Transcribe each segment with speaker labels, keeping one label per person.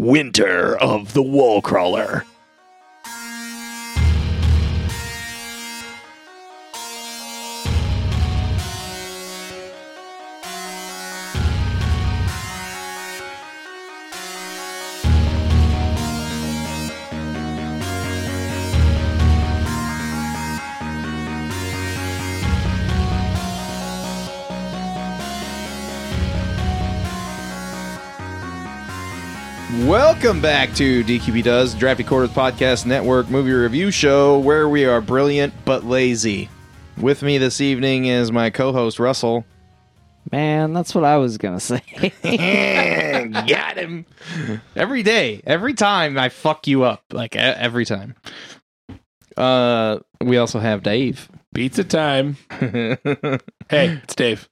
Speaker 1: Winter of the Wall
Speaker 2: Welcome back to DQB Does Drafty Quarters Podcast Network movie review show where we are brilliant but lazy. With me this evening is my co-host Russell.
Speaker 3: Man, that's what I was gonna say.
Speaker 2: Got him. Every day, every time I fuck you up, like every time. Uh, we also have Dave.
Speaker 4: Pizza time. Hey, it's Dave.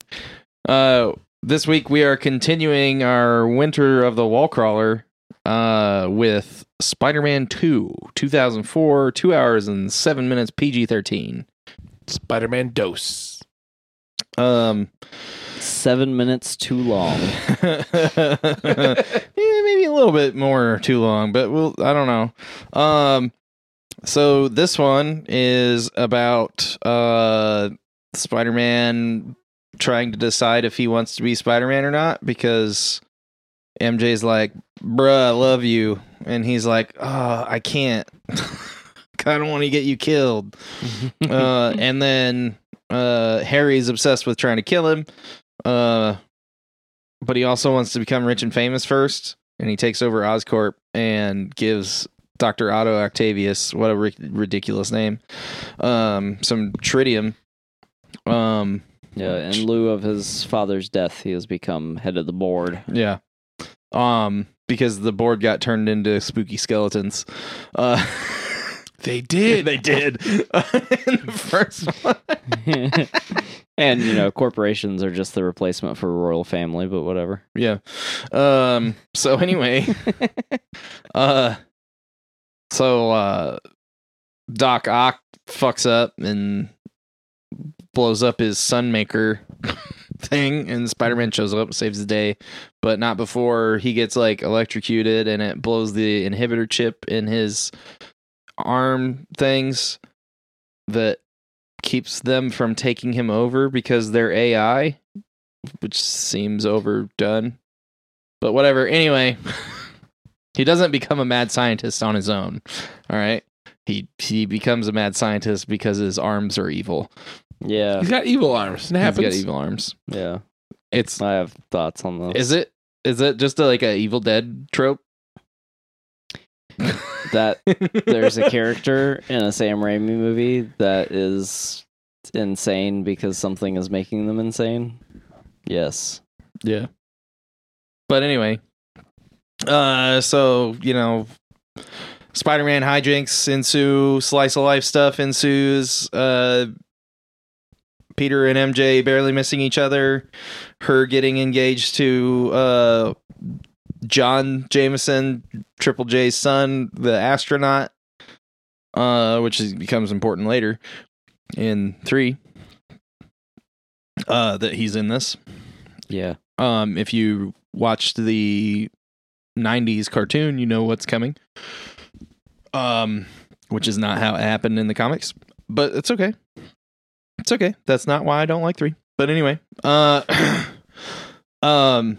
Speaker 2: Uh, this week we are continuing our Winter of the Wall Crawler uh, with Spider-Man 2, 2004, 2 hours and 7 minutes PG-13.
Speaker 4: Spider Man dose.
Speaker 2: Um,
Speaker 3: Seven minutes too long.
Speaker 2: yeah, maybe a little bit more too long, but we'll, I don't know. Um, so this one is about uh, Spider-Man trying to decide if he wants to be Spider-Man or not because MJ's like, "Bruh, I love you," and he's like, "Oh, I can't. I don't want to get you killed." uh, and then uh, Harry's obsessed with trying to kill him. Uh, but he also wants to become rich and famous first, and he takes over Oscorp and gives Doctor Otto Octavius, what a ri- ridiculous name, um, some tritium. Um,
Speaker 3: yeah, in lieu of his father's death, he has become head of the board.
Speaker 2: yeah, um, because the board got turned into spooky skeletons. Uh,
Speaker 4: They did.
Speaker 2: they did in the first one.
Speaker 3: and you know, corporations are just the replacement for royal family, but whatever.
Speaker 2: Yeah. Um so anyway, uh so uh Doc Ock fucks up and blows up his sunmaker thing and Spider-Man shows up and saves the day, but not before he gets like electrocuted and it blows the inhibitor chip in his arm things that keeps them from taking him over because they're AI, which seems overdone. But whatever. Anyway, he doesn't become a mad scientist on his own. All right. He he becomes a mad scientist because his arms are evil.
Speaker 3: Yeah,
Speaker 4: He's got evil arms. It
Speaker 2: He's
Speaker 4: happens.
Speaker 2: got evil arms.
Speaker 3: yeah.
Speaker 2: It's
Speaker 3: I have thoughts on those.
Speaker 2: is it is it just a, like a Evil Dead trope?
Speaker 3: that there's a character in a Sam Raimi movie that is insane because something is making them insane? Yes.
Speaker 2: Yeah. But anyway, uh, so you know, Spider-Man hijinks ensue, slice of life stuff ensues. Uh, Peter and MJ barely missing each other. Her getting engaged to uh, John Jameson, Triple J's son, the astronaut, uh, which is, becomes important later in three. Uh, that he's in this
Speaker 3: Yeah.
Speaker 2: um if you watched the 90s cartoon you know what's coming um which is not how it happened in the comics but it's okay it's okay that's not why i don't like 3 but anyway uh um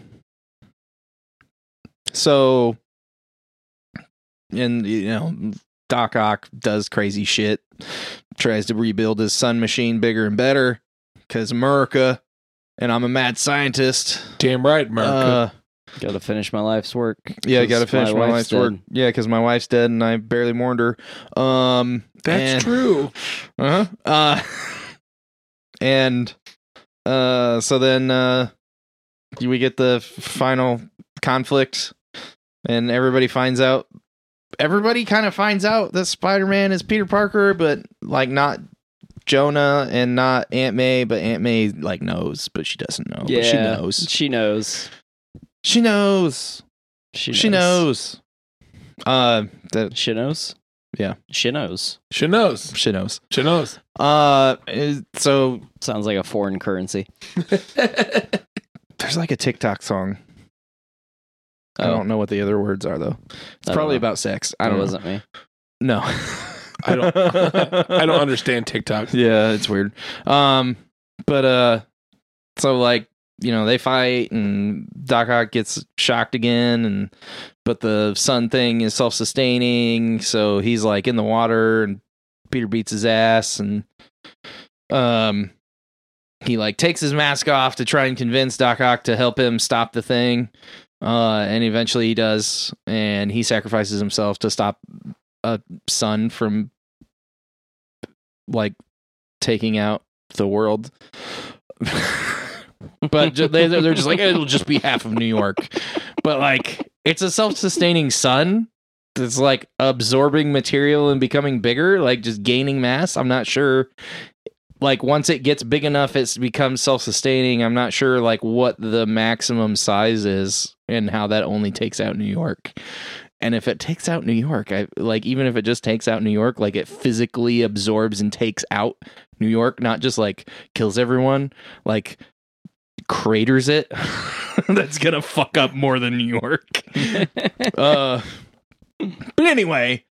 Speaker 2: so and you know doc ock does crazy shit tries to rebuild his sun machine bigger and better because america and i'm a mad scientist
Speaker 4: Damn right, America.
Speaker 2: uh,
Speaker 3: Got to finish my life's work.
Speaker 2: yeah, I
Speaker 3: 'cause
Speaker 2: got to finish my,
Speaker 3: wife's
Speaker 2: life's work. Yeah, because my wife's dead and I barely mourned her. Um,
Speaker 4: That's
Speaker 2: and-
Speaker 4: true.
Speaker 2: Uh-huh. Uh And uh, so then uh, we get the final conflict, and everybody finds out. Everybody kind of finds out that Spider Man is Peter Parker, but like not Jonah and not Aunt May, but Aunt May like knows, but she doesn't know.
Speaker 3: yeah,
Speaker 2: but she knows.
Speaker 3: She knows.
Speaker 2: She knows.
Speaker 3: She knows.
Speaker 2: She knows. Uh, that
Speaker 3: She knows.
Speaker 2: Yeah.
Speaker 3: She knows.
Speaker 4: She knows.
Speaker 2: she knows.
Speaker 4: She knows.
Speaker 2: Uh, is- so
Speaker 3: Sounds like a foreign currency.
Speaker 2: there's like a TikTok song I
Speaker 3: Oh.
Speaker 2: don't know what the other words are though. It's
Speaker 3: I don't
Speaker 2: probably
Speaker 3: know.
Speaker 2: about sex. I
Speaker 3: It
Speaker 2: don't know.
Speaker 3: wasn't me.
Speaker 2: No.
Speaker 4: I don't. I don't understand TikTok.
Speaker 2: yeah, it's weird. Um, but uh, so like you know they fight and Doc Ock gets shocked again, and but the sun thing is self sustaining, so he's like in the water, and Peter beats his ass, and um, he like takes his mask off to try and convince Doc Ock to help him stop the thing. Uh, and eventually he does, and he sacrifices himself to stop a sun from like taking out the world. but they, they're just like it'll just be half of New York. But like it's a self-sustaining sun that's like absorbing material and becoming bigger, like just gaining mass. I'm not sure. Like once it gets big enough, it's becomes self-sustaining. I'm not sure like what the maximum size is and how that only takes out New York. And if it takes out New York, I like even if it just takes out New York, like it physically absorbs and takes out New York, not just like kills everyone, like craters it. That's gonna fuck up more than New York. uh, but anyway,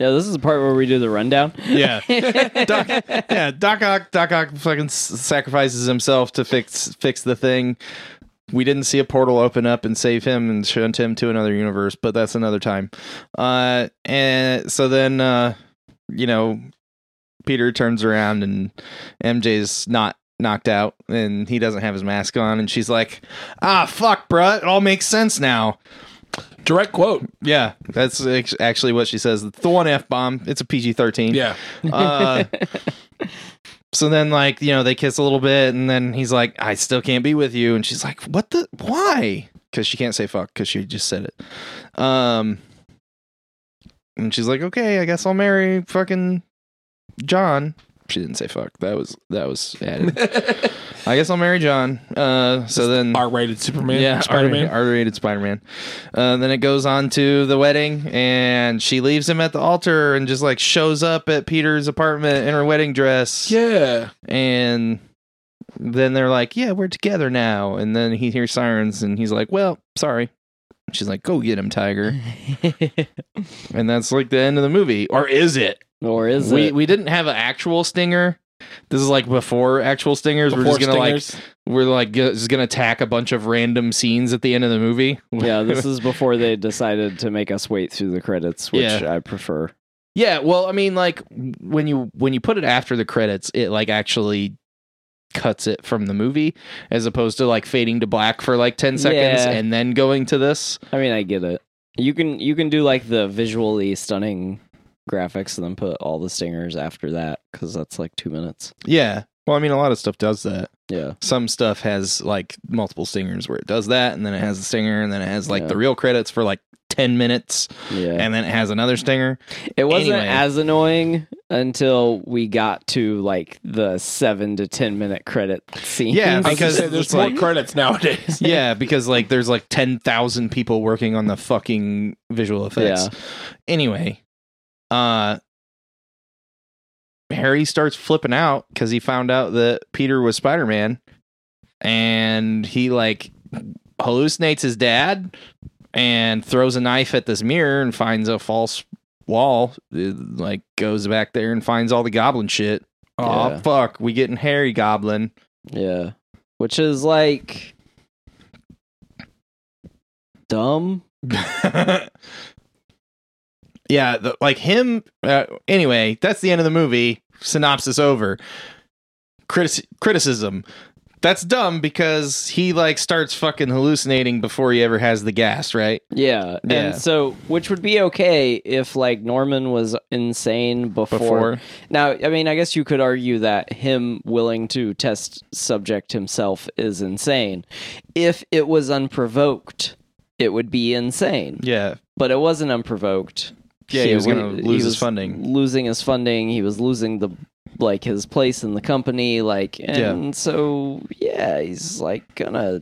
Speaker 3: Yeah, this is the part where we do the rundown.
Speaker 2: yeah, Doc, yeah, Doc Ock, Doc Ock fucking s- sacrifices himself to fix fix the thing. We didn't see a portal open up and save him and shunt him to another universe, but that's another time. Uh, and so then, uh, you know, Peter turns around and MJ's not knocked out and he doesn't have his mask on, and she's like, "Ah, fuck, bruh, it all makes sense now."
Speaker 4: Direct quote.
Speaker 2: Yeah, that's act- actually what she says. The one f bomb. It's a PG thirteen.
Speaker 4: Yeah.
Speaker 2: Uh, so then, like, you know, they kiss a little bit, and then he's like, I still can't be with you. And she's like, What the? Why? Because she can't say fuck because she just said it. Um, and she's like, Okay, I guess I'll marry fucking John. She didn't say fuck. That was that was added. I guess I'll marry John. Uh, so then
Speaker 4: R-rated Superman.
Speaker 2: yeah,
Speaker 4: Spider-Man.
Speaker 2: R rated Spider Man. Uh, then it goes on to the wedding, and she leaves him at the altar and just like shows up at Peter's apartment in her wedding dress.
Speaker 4: yeah.
Speaker 2: And then they're like, Yeah, we're together now. And then he hears sirens and he's like, Well, sorry. She's like, Go get him, Tiger. and that's like the end of the movie. Or is it?
Speaker 3: or is
Speaker 2: we
Speaker 3: it?
Speaker 2: we didn't have an actual stinger. This is like before actual stingers. we're just gonna
Speaker 4: Stingers.
Speaker 2: like we're like just gonna tack a bunch of random scenes at the end of the movie.
Speaker 3: yeah, this is before they decided to make us wait through the credits, which
Speaker 2: Yeah.
Speaker 3: I prefer.
Speaker 2: yeah. Well, I mean, like when you when you put it after the credits, it like actually cuts it from the movie as opposed to like fading to black for like ten seconds
Speaker 3: Yeah.
Speaker 2: and then going to this.
Speaker 3: I mean, I get it. You can you can do like the visually stunning graphics and then put all the stingers after that because that's like two minutes.
Speaker 2: Yeah. Well, I mean, a lot of stuff does that.
Speaker 3: Yeah,
Speaker 2: Some stuff has like multiple stingers where it does that, and then it has the stinger, and then it has like
Speaker 3: Yeah.
Speaker 2: the real credits for like ten minutes,
Speaker 3: yeah.
Speaker 2: and then it has another stinger.
Speaker 3: it wasn't
Speaker 2: anyway.
Speaker 3: as annoying until we got to like the seven to ten minute credit scene.
Speaker 2: Yeah,
Speaker 4: I was gonna
Speaker 2: because
Speaker 4: say, there's more
Speaker 2: like-
Speaker 4: credits nowadays.
Speaker 2: yeah, because like there's like 10,000 people working on the fucking visual effects.
Speaker 3: Yeah.
Speaker 2: Anyway, uh Harry starts flipping out cuz he found out that Peter was Spider-Man and he like hallucinates his dad and throws a knife at this mirror and finds a false wall It, like goes back there and finds all the goblin shit. Oh
Speaker 3: Yeah.
Speaker 2: fuck, we getting Harry Goblin.
Speaker 3: yeah, which is like dumb.
Speaker 2: yeah, the, like him. Uh, anyway, that's the end of the movie. Synopsis over. Critis- criticism. That's dumb because he like starts fucking hallucinating before he ever has the gas, right?
Speaker 3: Yeah,
Speaker 2: Yeah.
Speaker 3: and so which would be okay if like Norman was insane before.
Speaker 2: Before,
Speaker 3: Now, I mean, I guess you could argue that him willing to test subject himself is insane. If it was unprovoked, it would be insane.
Speaker 2: yeah,
Speaker 3: But it wasn't unprovoked.
Speaker 2: yeah, he was gonna lose his funding.
Speaker 3: Losing his funding, he was losing the like his place in the company, like, and so yeah, he's like gonna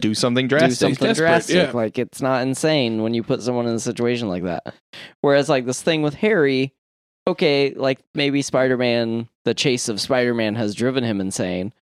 Speaker 2: Do something drastic.
Speaker 3: do
Speaker 2: drastic.
Speaker 3: something
Speaker 4: desperate,
Speaker 3: drastic.
Speaker 4: yeah.
Speaker 3: Like it's not insane when you put someone in a situation like that. Whereas like this thing with Harry, okay, like maybe Spider Man, the chase of Spider Man has driven him insane.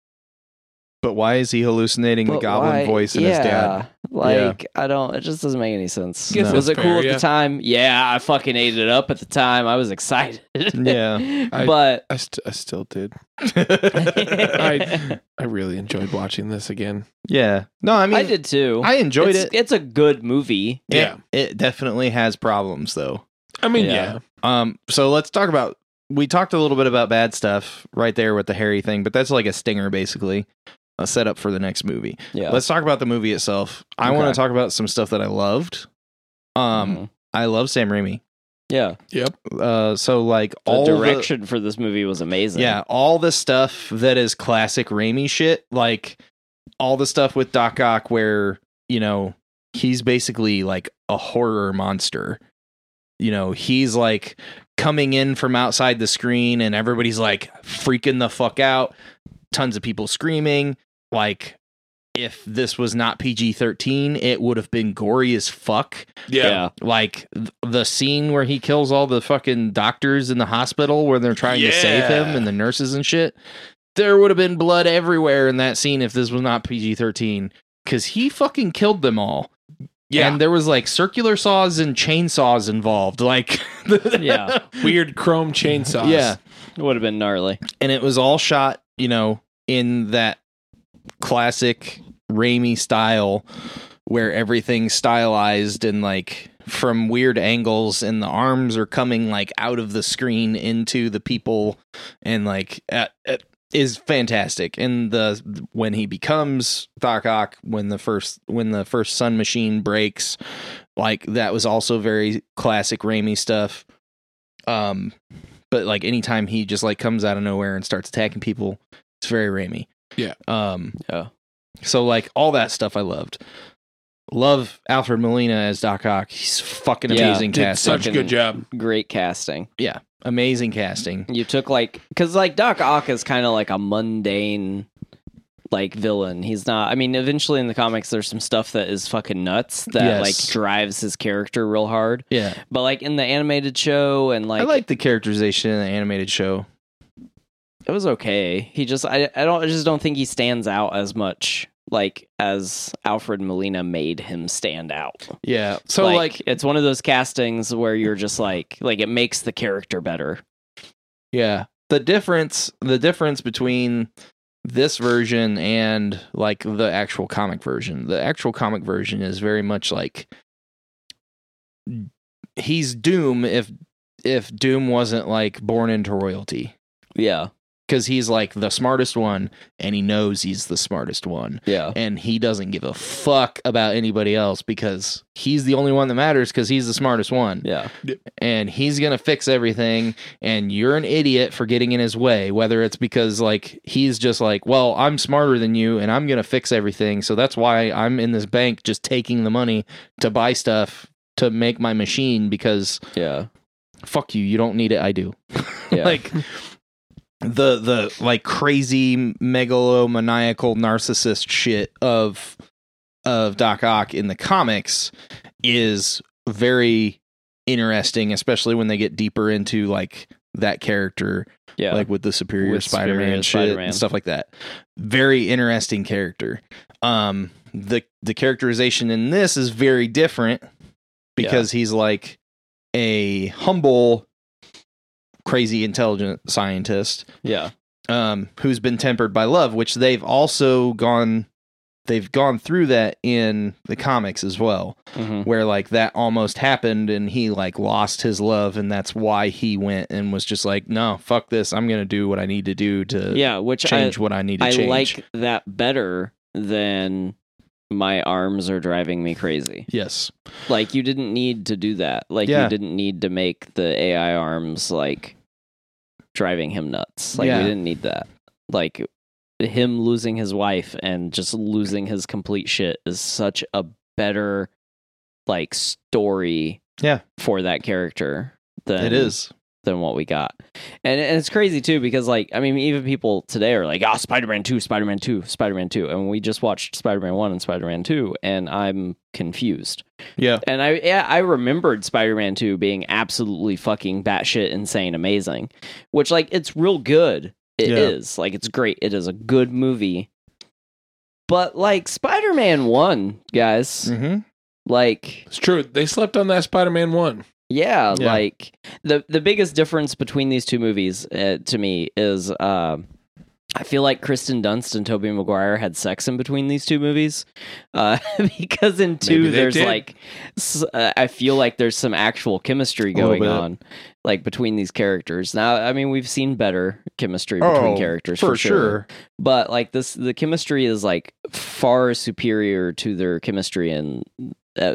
Speaker 2: But why is he hallucinating the goblin
Speaker 3: why-
Speaker 2: voice in
Speaker 3: yeah,
Speaker 2: his dad?
Speaker 3: Like I don't. It just doesn't make any sense.
Speaker 4: Guess
Speaker 3: Was it
Speaker 4: that's
Speaker 3: cool
Speaker 4: fair,
Speaker 3: at
Speaker 4: yeah.
Speaker 3: the time? Yeah, I fucking ate it up at the time. I was excited.
Speaker 2: Yeah.
Speaker 4: I-
Speaker 3: but
Speaker 4: I, st- I still did. I I really enjoyed watching this again.
Speaker 2: yeah. No, I mean,
Speaker 3: I did too.
Speaker 2: I enjoyed
Speaker 3: it's,
Speaker 2: it.
Speaker 3: It's a good movie.
Speaker 2: It-
Speaker 4: Yeah.
Speaker 2: It definitely has problems though.
Speaker 4: I mean,
Speaker 3: Yeah.
Speaker 4: yeah.
Speaker 2: Um, so let's talk about. We talked a little bit about bad stuff right there with the Harry thing, but that's like a stinger, basically, a setup for the next movie.
Speaker 3: Yeah.
Speaker 2: Let's talk about the movie itself. I want to talk about some stuff that I loved. Um,
Speaker 3: Mhm.
Speaker 2: I love Sam Raimi.
Speaker 3: yeah. Yep.
Speaker 2: Uh, so like
Speaker 3: The
Speaker 2: all
Speaker 3: direction for this movie was amazing.
Speaker 2: yeah, all the stuff that is classic Raimi shit, like all the stuff with Doc Ock, where you know he's basically like a horror monster. You know, he's like coming in from outside the screen, and everybody's like freaking the fuck out. Tons of people screaming. Like, if this was not PG thirteen, it would have been gory as fuck
Speaker 3: Yeah.
Speaker 2: like th- the scene where he kills all the fucking doctors in the hospital where they're trying to save him and the nurses and shit. There would have been blood everywhere in that scene if this was not PG 13 because he fucking killed them all.
Speaker 4: Yeah.
Speaker 2: And there was like circular saws and chainsaws involved. Like,
Speaker 3: Yeah.
Speaker 4: Weird chrome chainsaws.
Speaker 2: Yeah.
Speaker 3: It would have been gnarly.
Speaker 2: And it was all shot, you know, in that classic Raimi style where everything's stylized and like from weird angles and the arms are coming like out of the screen into the people and like uh, it is fantastic and the when he becomes Doc Ock when the first when the first sun machine breaks like that was also very classic Raimi stuff um but like anytime he just like comes out of nowhere and starts attacking people it's very Raimi
Speaker 4: Yeah.
Speaker 2: um
Speaker 3: Yeah.
Speaker 2: so like all that stuff I loved. Love Alfred Molina as Doc Ock. He's fucking
Speaker 3: Yeah,
Speaker 2: amazing
Speaker 4: Did
Speaker 2: casting.
Speaker 4: such a good job.
Speaker 3: Great casting.
Speaker 2: yeah, amazing casting.
Speaker 3: You took like because like Doc Ock is kind of like a mundane like villain. He's not. I mean, eventually in the comics, there's some stuff that is fucking nuts that
Speaker 2: Yes.
Speaker 3: like drives his character real hard.
Speaker 2: Yeah,
Speaker 3: But like in the animated show and like,
Speaker 2: I like the characterization in the animated show.
Speaker 3: it was okay. He just I I don't I just don't think he stands out as much like as Alfred Molina made him stand out.
Speaker 2: Yeah, so like,
Speaker 3: it's one of those castings where you're just like like it makes the character better.
Speaker 2: yeah, the difference the difference between this version and like the actual comic version. The actual comic version is very much like he's Doom if if Doom wasn't like born into royalty.
Speaker 3: Yeah.
Speaker 2: Because he's like the smartest one and he knows he's the smartest one
Speaker 3: Yeah.
Speaker 2: and he doesn't give a fuck about anybody else because he's the only one that matters because he's the smartest one
Speaker 3: Yeah.
Speaker 2: and he's gonna fix everything and you're an idiot for getting in his way whether it's because like he's just like well i'm smarter than you and i'm gonna fix everything so that's why i'm in this bank just taking the money to buy stuff to make my machine because
Speaker 3: Yeah.
Speaker 2: fuck you you don't need it i do
Speaker 3: Yeah.
Speaker 2: like the the like crazy megalomaniacal narcissist shit of of Doc Ock in the comics is very interesting, especially when they get deeper into like that character,
Speaker 3: yeah.
Speaker 2: like with the Superior
Speaker 3: With
Speaker 2: Spider-Man
Speaker 3: Superior
Speaker 2: shit
Speaker 3: Spider-Man.
Speaker 2: and stuff like that. Very interesting character. Um, the the characterization in this is very different because he's like a humble, crazy intelligent scientist
Speaker 3: yeah.
Speaker 2: um, who's been tempered by love, which they've also gone they've gone through that in the comics as well,
Speaker 3: Mhm.
Speaker 2: where like that almost happened and he like lost his love and that's why he went and was just like, no, fuck this, I'm gonna do what I need to do to
Speaker 3: Yeah, which
Speaker 2: change
Speaker 3: I,
Speaker 2: what I need to
Speaker 3: I
Speaker 2: change.
Speaker 3: like that better than my arms are driving me crazy.
Speaker 2: yes,
Speaker 3: Like you didn't need to do that. Like
Speaker 2: Yeah.
Speaker 3: you didn't need to make the AI arms like driving him nuts. Like
Speaker 2: Yeah.
Speaker 3: we didn't need that. Like him losing his wife and just losing his complete shit is such a better like story
Speaker 2: Yeah.
Speaker 3: for that character than
Speaker 2: it is.
Speaker 3: Than what we got. And, and it's crazy too because like I mean even people today are like, "Oh, Spider-Man 2, Spider-Man 2, Spider-Man 2." And we just watched Spider-Man 1 and Spider-Man 2 and I'm confused.
Speaker 2: Yeah,
Speaker 3: And I yeah, I remembered Spider-Man 2 being absolutely fucking batshit insane amazing, which like it's real good. It is
Speaker 2: Yeah.
Speaker 3: Like it's great. It is a good movie. But like Spider-Man 1, guys,
Speaker 2: Mm-hmm.
Speaker 3: like
Speaker 4: It's true. They slept on that Spider-Man one.
Speaker 3: Yeah,
Speaker 2: Yeah.
Speaker 3: like the the biggest difference between these two movies uh, to me is uh, I feel like Kristen Dunst and Tobey Maguire had sex in between these two movies, uh, because in two there's
Speaker 4: did.
Speaker 3: like s- uh, I feel like there's some actual chemistry going on, like between these characters. Now, I mean, we've seen better chemistry between characters for,
Speaker 2: Oh, for sure.
Speaker 3: but like this, the chemistry is like far superior to their chemistry in uh,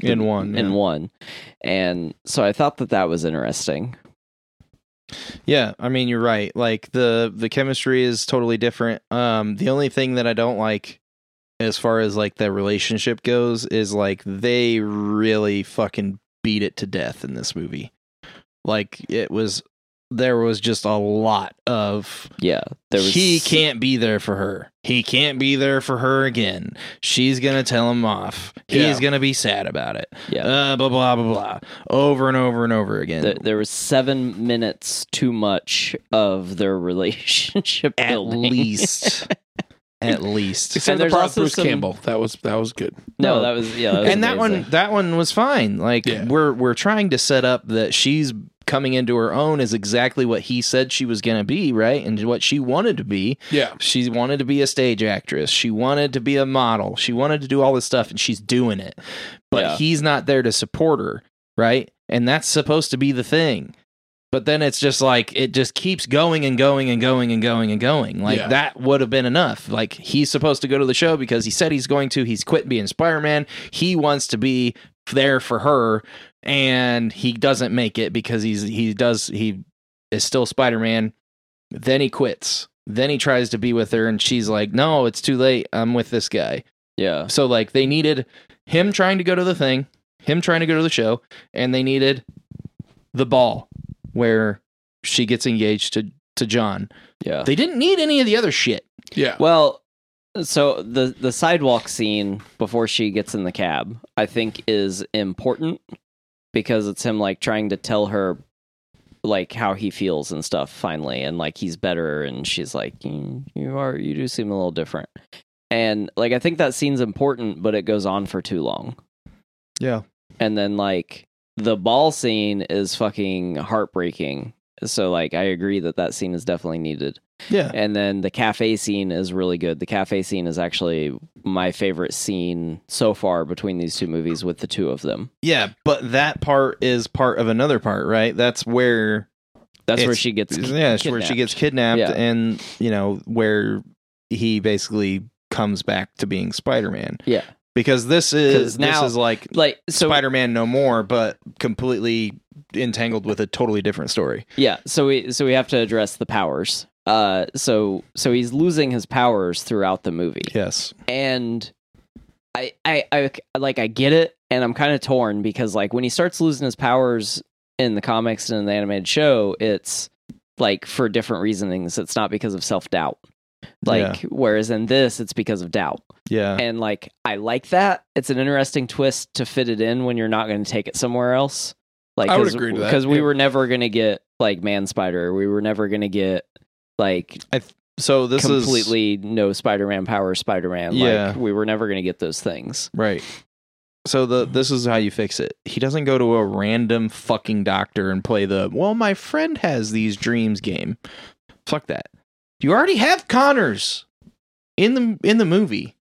Speaker 3: in
Speaker 2: one,
Speaker 3: in
Speaker 2: yeah.
Speaker 3: one, and so I thought that that was interesting.
Speaker 2: Yeah, I mean you're right. Like the the chemistry is totally different. Um the only thing that I don't like as far as like the relationship goes is like they really fucking beat it to death in this movie. Like it was there was just a lot of
Speaker 3: Yeah, there was
Speaker 2: he can't be there for her. He can't be there for her again. She's gonna tell him off. He's
Speaker 4: Yeah.
Speaker 2: gonna be sad about it.
Speaker 3: Yeah.
Speaker 2: Uh, blah blah blah blah. Over and over and over again.
Speaker 3: There, there was seven minutes too much of their relationship
Speaker 2: at
Speaker 3: building.
Speaker 2: least at least
Speaker 4: Except the
Speaker 3: there's
Speaker 4: part
Speaker 3: also
Speaker 4: Bruce
Speaker 3: some-
Speaker 4: Campbell. That was that was good.
Speaker 3: no,
Speaker 2: No.
Speaker 3: that was yeah, that was
Speaker 2: and that one that one was fine like
Speaker 4: Yeah.
Speaker 2: we're we're trying to set up that she's coming into her own is exactly what he said she was going to be right? And what she wanted to be.
Speaker 4: Yeah.
Speaker 2: she wanted to be a stage actress. She wanted to be a model. She wanted to do all this stuff and she's doing it. But
Speaker 3: Yeah.
Speaker 2: he's not there to support her right? And that's supposed to be the thing. But then it's just like it just keeps going and going and going and going and going. Like
Speaker 4: Yeah.
Speaker 2: that would have been enough. Like he's supposed to go to the show because he said he's going to. He's quit being spider-man. He wants to be there for her and he doesn't make it because he's he does he is still spider-man. Then he quits. Then he tries to be with her and she's like no it's too late. I'm with this guy.
Speaker 3: Yeah,
Speaker 2: so like they needed him trying to go to the thing him trying to go to the show and they needed the ball where she gets engaged to to john.
Speaker 3: Yeah.
Speaker 2: they didn't need any of the other shit.
Speaker 4: Yeah.
Speaker 3: Well, so the the sidewalk scene before she gets in the cab, I think is important because it's him like trying to tell her like how he feels and stuff finally and like he's better and she's like "Mm, you are you do seem a little different. And like I think that scene's important but it goes on for too long.
Speaker 2: yeah
Speaker 3: And then like the ball scene is fucking heartbreaking. So like I agree that that scene is definitely needed.
Speaker 2: Yeah
Speaker 3: And then the cafe scene is really good. The cafe scene is actually my favorite scene so far between these two movies with the two of them.
Speaker 2: yeah but that part is part of another part right that's where
Speaker 3: That's where she gets
Speaker 2: yeah it's where she
Speaker 3: kidnapped.
Speaker 2: gets kidnapped
Speaker 3: Yeah.
Speaker 2: and you know where he basically comes back to being spider-man
Speaker 3: Yeah.
Speaker 2: because this is
Speaker 3: now-
Speaker 2: this is like
Speaker 3: like so
Speaker 2: spider-man no more but completely entangled with a totally different story
Speaker 3: yeah, so we so we have to address the powers. Uh so so he's losing his powers throughout the movie.
Speaker 2: yes
Speaker 3: and I, I, I like I get it, and I'm kind of torn because like when he starts losing his powers in the comics and in the animated show, it's like for different reasonings. It's not because of self doubt. Like whereas in this, it's because of doubt,
Speaker 2: yeah
Speaker 3: and like I like that. It's an interesting twist to fit it in when you're not going to take it somewhere else. Like
Speaker 4: I would agree that,
Speaker 3: because we
Speaker 4: yeah.
Speaker 3: were never going to get like Man Spider. We were never going to get like
Speaker 2: so this is
Speaker 3: completely no Spider-Man power Spider-Man.
Speaker 2: Yeah.
Speaker 3: Like we were never going to get those things.
Speaker 2: Right. So the this is how you fix it. He doesn't go to a random fucking doctor and play the well, my friend has these dreams game. Fuck that. You already have Connors in the in the movie.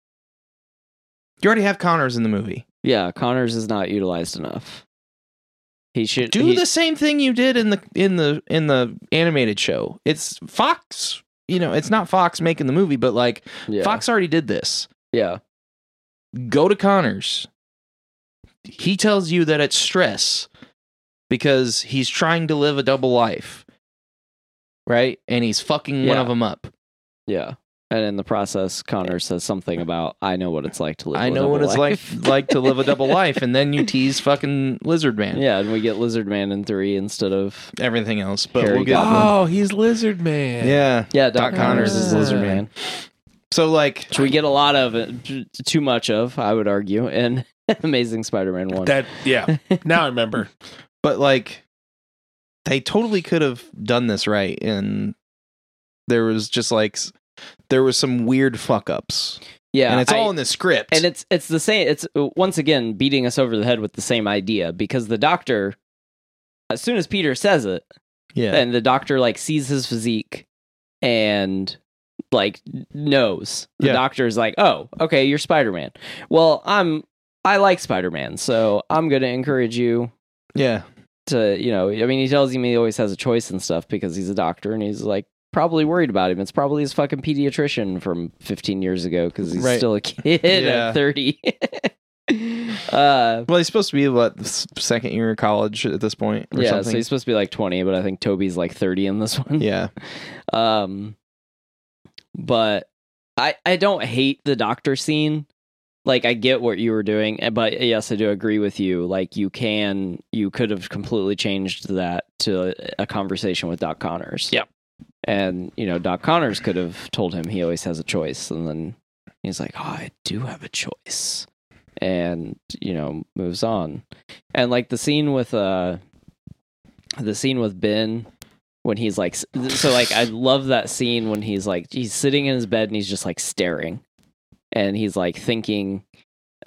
Speaker 2: You already have Connors in the movie.
Speaker 3: Yeah, Connors is not utilized enough. He should
Speaker 2: Do
Speaker 3: he-
Speaker 2: the same thing you did in the in the in the animated show. It's Fox. You know, it's not Fox making the movie, but like
Speaker 3: yeah,
Speaker 2: Fox already did this.
Speaker 3: Yeah,
Speaker 2: go to Connors. He tells you that it's stress because he's trying to live a double life. Right? And he's fucking one of them up.
Speaker 3: yeah. And in the process, Connor says something about I know what it's like to live.
Speaker 2: I
Speaker 3: a
Speaker 2: know what
Speaker 3: double
Speaker 2: it's
Speaker 3: life."
Speaker 2: like like to live a double life and then you tease fucking Lizard Man.
Speaker 3: yeah, and we get Lizard Man in three instead of
Speaker 2: Everything else, but
Speaker 3: Harry
Speaker 2: we'll get
Speaker 3: Goblin.
Speaker 4: Oh, he's Lizard Man.
Speaker 2: Yeah.
Speaker 3: yeah. Doc,
Speaker 2: Doc
Speaker 3: Connors is Lizard Man.
Speaker 2: So like
Speaker 3: So we get a lot of it, too much of, I would argue, in Amazing Spider-Man one.
Speaker 4: That yeah. Now I remember.
Speaker 2: but like they totally could have done this right and there was just like s- there was some weird fuck ups
Speaker 3: Yeah,
Speaker 2: and it's
Speaker 3: I-
Speaker 2: all in the script.
Speaker 3: and it's it's the same. It's uh, once again beating us over the head with the same idea because the doctor, as soon as Peter says it,
Speaker 2: yeah,
Speaker 3: and the doctor like sees his physique and like knows the
Speaker 2: Yeah.
Speaker 3: is like, oh, okay, you're Spider Man. Well, I'm I like Spider Man, so I'm gonna encourage you
Speaker 2: yeah,
Speaker 3: to you know. I mean, he tells him he always has a choice and stuff because he's a doctor, and he's like probably worried about him. It's probably his fucking pediatrician from 15 years ago because he's
Speaker 2: Right.
Speaker 3: still a kid
Speaker 2: Yeah.
Speaker 3: at 30. uh,
Speaker 2: Well, he's supposed to be what s- second year of college at this point, or
Speaker 3: yeah,
Speaker 2: something.
Speaker 3: so he's supposed to be like 20, but I think Tobey's like 30 in this one.
Speaker 2: yeah,
Speaker 3: Um, but I I don't hate the doctor scene. Like I get what you were doing, eh, but yes, I do agree with you. Like you can, you could have completely changed that to a, a conversation with Doc Connors.
Speaker 4: Yep.
Speaker 3: And you know, Doc Connors could have told him he always has a choice, and then he's like, "Oh, I do have a choice," and you know, moves on. And like the scene with uh, the scene with Ben when he's like, so like I love that scene when he's like he's sitting in his bed and he's just like staring, and he's like thinking,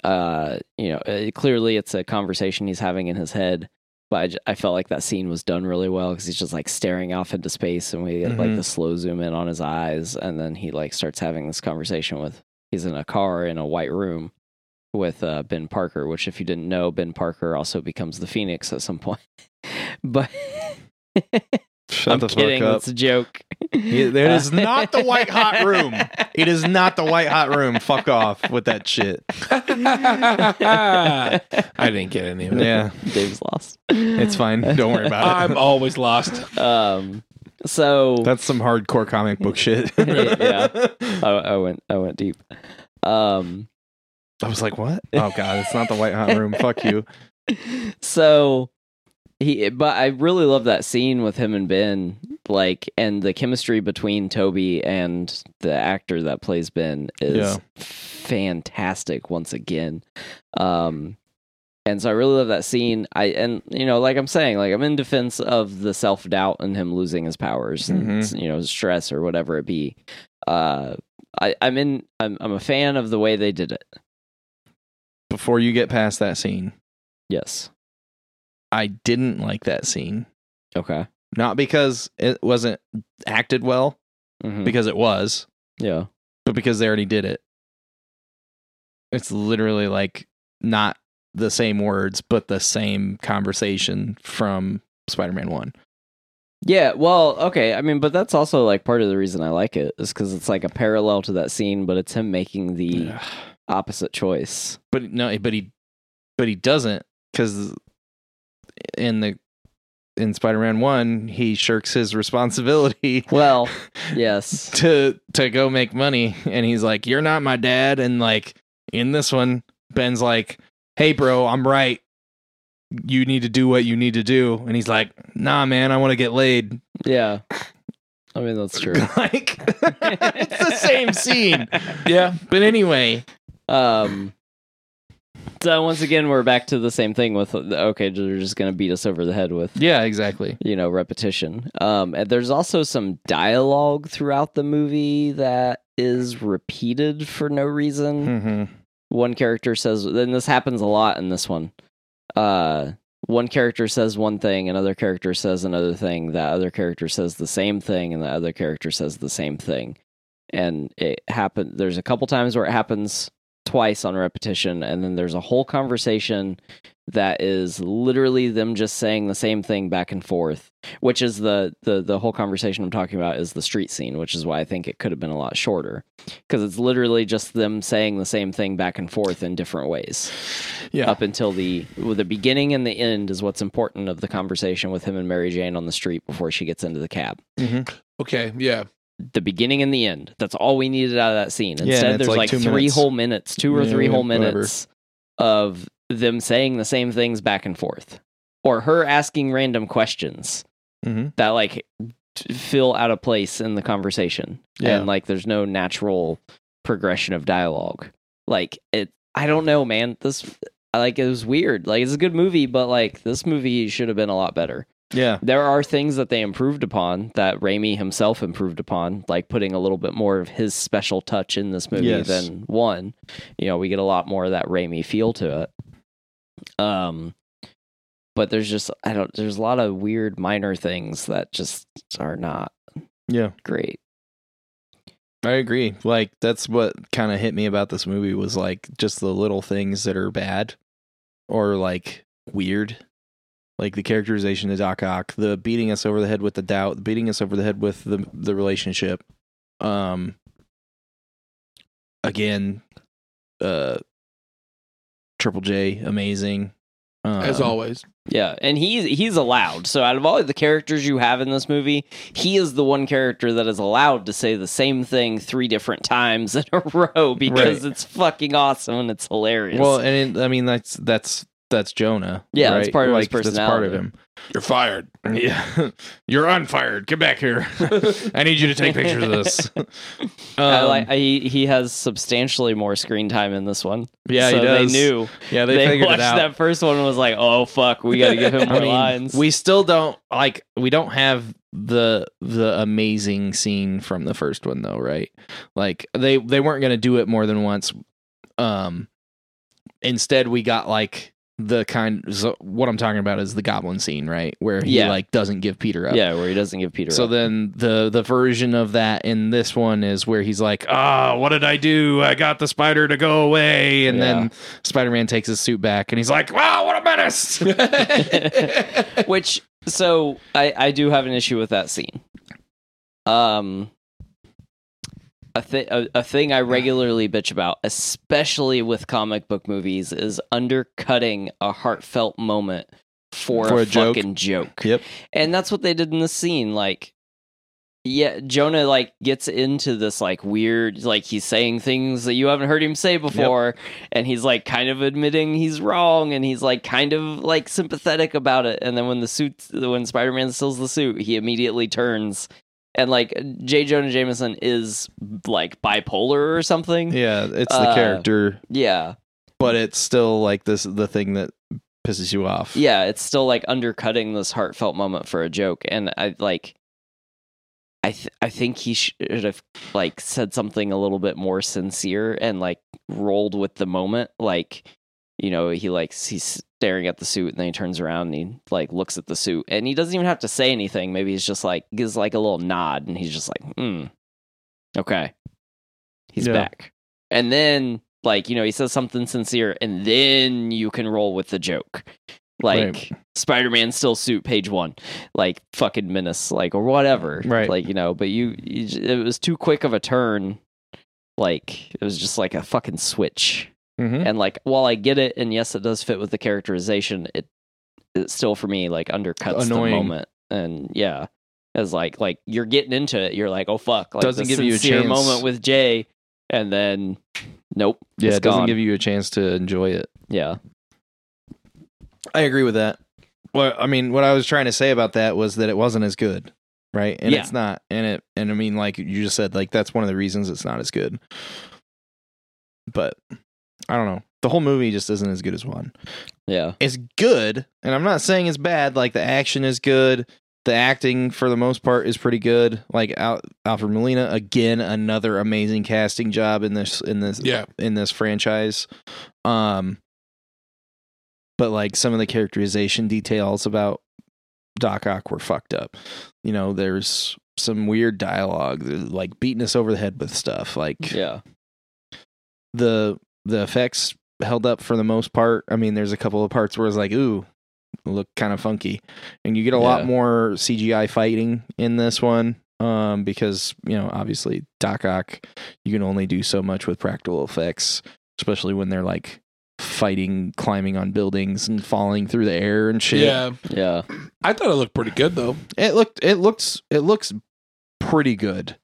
Speaker 3: uh, you know, uh, clearly it's a conversation he's having in his head. But I felt like that scene was done really well because he's just like staring off into space, and we get like
Speaker 2: Mhm.
Speaker 3: the slow zoom in on his eyes, and then he like starts having this conversation with. He's in a car in a white room with uh, Ben Parker, which if you didn't know, Ben Parker also becomes the Phoenix at some point. but I'm kidding. That's a joke.
Speaker 2: Yeah, that is not the white hot room. It is not the white hot room. Fuck off with that shit.
Speaker 4: I didn't get any of it.
Speaker 2: Yeah,
Speaker 3: Dave's lost.
Speaker 2: it's fine. Don't worry about it.
Speaker 4: I'm always lost.
Speaker 3: Um. So
Speaker 2: That's some hardcore comic book shit.
Speaker 3: Yeah. I, I went. I went deep. Um.
Speaker 2: I was like, what? Oh god, it's not the white hot room. Fuck you.
Speaker 3: So he. But I really love that scene with him and Ben. Like, and the chemistry between Tobey and the actor that plays Ben is
Speaker 2: Yeah.
Speaker 3: fantastic once again. Um. And so I really love that scene. I and you know, like I'm saying, like I'm in defense of the self doubt and him losing his powers and
Speaker 2: Mhm.
Speaker 3: you know stress or whatever it be. Uh, I, I'm in. I'm I'm a fan of the way they did it.
Speaker 2: Before you get past that scene,
Speaker 3: Yes.
Speaker 2: I didn't like that scene.
Speaker 3: Okay.
Speaker 2: Not because it wasn't acted well,
Speaker 3: Mhm.
Speaker 2: because it was,
Speaker 3: yeah.
Speaker 2: but because they already did it. It's literally like not the same words, but the same conversation from Spider Man 1.
Speaker 3: Yeah. Well. Okay. I mean, but that's also like part of the reason I like it is because it's like a parallel to that scene, but it's him making the opposite choice.
Speaker 2: But no, but he, but he doesn't because in the in Spider Man One, he shirks his responsibility
Speaker 3: Well. yes.
Speaker 2: to to go make money, and he's like, "You're not my dad," and like in this one, Ben's like, "Hey, bro, I'm right. You need to do what you need to do," and he's like, "Nah, man, I want to get laid."
Speaker 3: Yeah. I mean, that's true.
Speaker 2: like it's the same scene,
Speaker 4: Yeah.
Speaker 2: but anyway,
Speaker 3: Um. So once again, we're back to the same thing with okay, they're just gonna beat us over the head with
Speaker 2: yeah, exactly.
Speaker 3: you know repetition um and there's also some dialogue throughout the movie that is repeated for no reason
Speaker 2: Mm-hmm.
Speaker 3: one character says and this happens a lot in this one uh one character says one thing another character says another thing that other character says the same thing and the other character says the same thing and it happened there's a couple times where it happens twice on repetition and then there's a whole conversation that is literally them just saying the same thing back and forth which is the the the whole conversation i'm talking about is the street scene which is why i think it could have been a lot shorter because it's literally just them saying the same thing back and forth in different ways
Speaker 2: Yeah.
Speaker 3: up until the the beginning and the end is what's important of the conversation with him and mary jane on the street before she gets into the cab
Speaker 2: Mm-hmm.
Speaker 4: Okay. Yeah.
Speaker 3: The beginning and the end. That's all we needed out of that scene. Instead,
Speaker 2: it's
Speaker 3: there's
Speaker 2: like
Speaker 3: like, three
Speaker 2: minutes.
Speaker 3: whole minutes, two or
Speaker 2: Yeah,
Speaker 3: three whole
Speaker 2: whatever.
Speaker 3: minutes of them saying the same things back and forth, or her asking random questions
Speaker 2: Mm-hmm.
Speaker 3: that like feel out of place in the conversation,
Speaker 2: Yeah.
Speaker 3: and like there's no natural progression of dialogue. Like it, I don't know, man. This like it was weird. Like it's a good movie, but like this movie should have been a lot better.
Speaker 2: Yeah.
Speaker 3: There are things that they improved upon that Raimi himself improved upon, like putting a little bit more of his special touch in this movie
Speaker 2: Yes.
Speaker 3: than one. You know, we get a lot more of that Raimi feel to it. Um, but there's just I don't. There's a lot of weird minor things that just are not
Speaker 2: Yeah.
Speaker 3: great.
Speaker 2: I agree. Like that's what kind of hit me about this movie was like just the little things that are bad or like weird. Like the characterization of Doc Ock, the beating us over the head with the doubt, the beating us over the head with the the relationship. Um again, uh Triple J, amazing. Um,
Speaker 4: As always.
Speaker 3: Yeah, and he's he's allowed. So out of all the characters you have in this movie, he is the one character that is allowed to say the same thing three different times in a row because
Speaker 2: Right.
Speaker 3: it's fucking awesome and it's hilarious.
Speaker 2: Well, and it, I mean that's that's that's Jonah.
Speaker 3: Yeah, that's part of his
Speaker 2: Like, That's part of him.
Speaker 4: You're fired.
Speaker 2: Yeah, you're unfired. Get back here. I need you to take pictures of this.
Speaker 3: I
Speaker 2: Um,
Speaker 3: like he he has substantially more screen time in this one.
Speaker 2: yeah,
Speaker 3: so
Speaker 2: he does.
Speaker 3: They knew
Speaker 2: Yeah, they,
Speaker 3: they,
Speaker 2: figured
Speaker 3: watched
Speaker 2: it out.
Speaker 3: that first one and was like, "Oh fuck, we got to give him more
Speaker 2: I mean,
Speaker 3: lines."
Speaker 2: we still don't like. We don't have the the amazing scene from the first one though, right? Like they they weren't gonna do it more than once. Um, instead we got like the kind. So what I'm talking about is the goblin scene, right? Where he
Speaker 3: Yeah.
Speaker 2: like doesn't give Peter up.
Speaker 3: yeah, where he doesn't give Peter. Up.
Speaker 2: So
Speaker 3: up.
Speaker 2: then the the version of that in this one is where he's like, "Ah, what did I do? I got the spider to go away." And
Speaker 3: Yeah.
Speaker 2: then Spider-Man takes his suit back and he's like, "Wow, what a menace."
Speaker 3: Which so I I do have an issue with that scene. Um a, th- a, a thing I regularly bitch about, especially with comic book movies, is undercutting a heartfelt moment for,
Speaker 2: For
Speaker 3: a,
Speaker 2: a joke.
Speaker 3: fucking joke.
Speaker 2: Yep.
Speaker 3: And that's what they did in the scene. Like, yeah, Jonah like gets into this like weird, like he's saying things that you haven't heard him say before, and he's like kind of admitting he's wrong, and he's like kind of like sympathetic about it. And then when the suit, when Spider Man steals the suit, he immediately turns. And like J. Jonah Jameson is like bipolar or something.
Speaker 2: Yeah, it's the
Speaker 3: Uh,
Speaker 2: character,
Speaker 3: Yeah.
Speaker 2: but it's still like this the thing that pisses you off.
Speaker 3: yeah, it's still like undercutting this heartfelt moment for a joke, and I like. I th- I think he should have like said something a little bit more sincere and like rolled with the moment. Like, you know, he likes he's staring at the suit and then he turns around and he like looks at the suit and he doesn't even have to say anything. Maybe he's just like gives like a little nod and he's just like, hmm, okay, he's
Speaker 2: Yeah.
Speaker 3: back. And then like you know he says something sincere and then you can roll with the joke like
Speaker 2: Right.
Speaker 3: spider-man still suit page one like fucking menace like or whatever
Speaker 2: Right.
Speaker 3: like you know but you, you it was too quick of a turn like it was just like a fucking switch
Speaker 2: Mhm.
Speaker 3: and like while i get it and yes it does fit with the characterization it it still for me like undercuts
Speaker 2: Annoying.
Speaker 3: the moment and yeah as like like you're getting into it you're like oh fuck like
Speaker 2: Doesn't give you a
Speaker 3: sincere
Speaker 2: chance.
Speaker 3: moment with jay and then nope
Speaker 2: Yeah,
Speaker 3: it's
Speaker 2: it doesn't
Speaker 3: gone.
Speaker 2: give you a chance to enjoy it.
Speaker 3: yeah
Speaker 2: I agree with that. Well, I mean, what I was trying to say about that was that it wasn't as good, right? And
Speaker 3: Yeah.
Speaker 2: it's not. And it and I mean, like you just said, like that's one of the reasons it's not as good. But I don't know. The whole movie just isn't as good as one.
Speaker 3: yeah
Speaker 2: It's good, and I'm not saying it's bad. Like the action is good. The acting, for the most part, is pretty good. Like Al- Alfred Molina, again, another amazing casting job in this in this
Speaker 4: Yeah.
Speaker 2: in this franchise. Um, but like some of the characterization details about Doc Ock were fucked up. You know, there's some weird dialogue, like beating us over the head with stuff. Like
Speaker 3: yeah
Speaker 2: the the effects held up for the most part. I mean, there's a couple of parts where it's like, ooh, look kind of funky, and you get a lot more CGI fighting in this one. Um, because you know, obviously, Doc Ock, you can only do so much with practical effects, especially when they're like fighting, climbing on buildings and falling through the air and shit.
Speaker 4: Yeah.
Speaker 3: yeah
Speaker 4: I thought it looked pretty good though.
Speaker 2: it looked, it looks, it looks pretty good.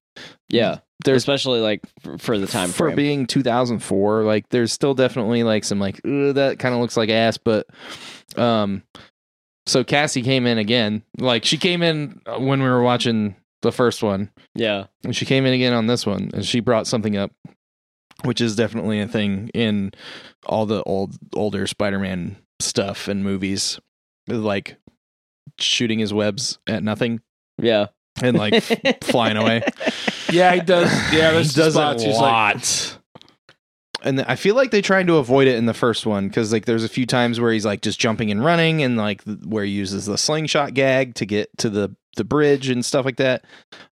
Speaker 3: yeah
Speaker 2: There's
Speaker 3: especially like for, for the time
Speaker 2: for
Speaker 3: frame.
Speaker 2: being 2004 like there's still definitely like some like that kind of looks like ass but um so cassie came in again. Like she came in uh, when we were watching the first one.
Speaker 3: Yeah.
Speaker 2: And she came in again on this one and she brought something up which is definitely a thing in all the old older spider-man stuff and movies. Like shooting his webs at nothing.
Speaker 3: Yeah.
Speaker 2: And like flying away.
Speaker 4: Yeah, he does. Yeah,
Speaker 2: He
Speaker 4: there's
Speaker 2: does it a
Speaker 4: He's like,
Speaker 2: lot. and I feel like they tried to avoid it in the first one because like there's a few times where he's like just jumping and running and like where he uses the slingshot gag to get to the the bridge and stuff like that.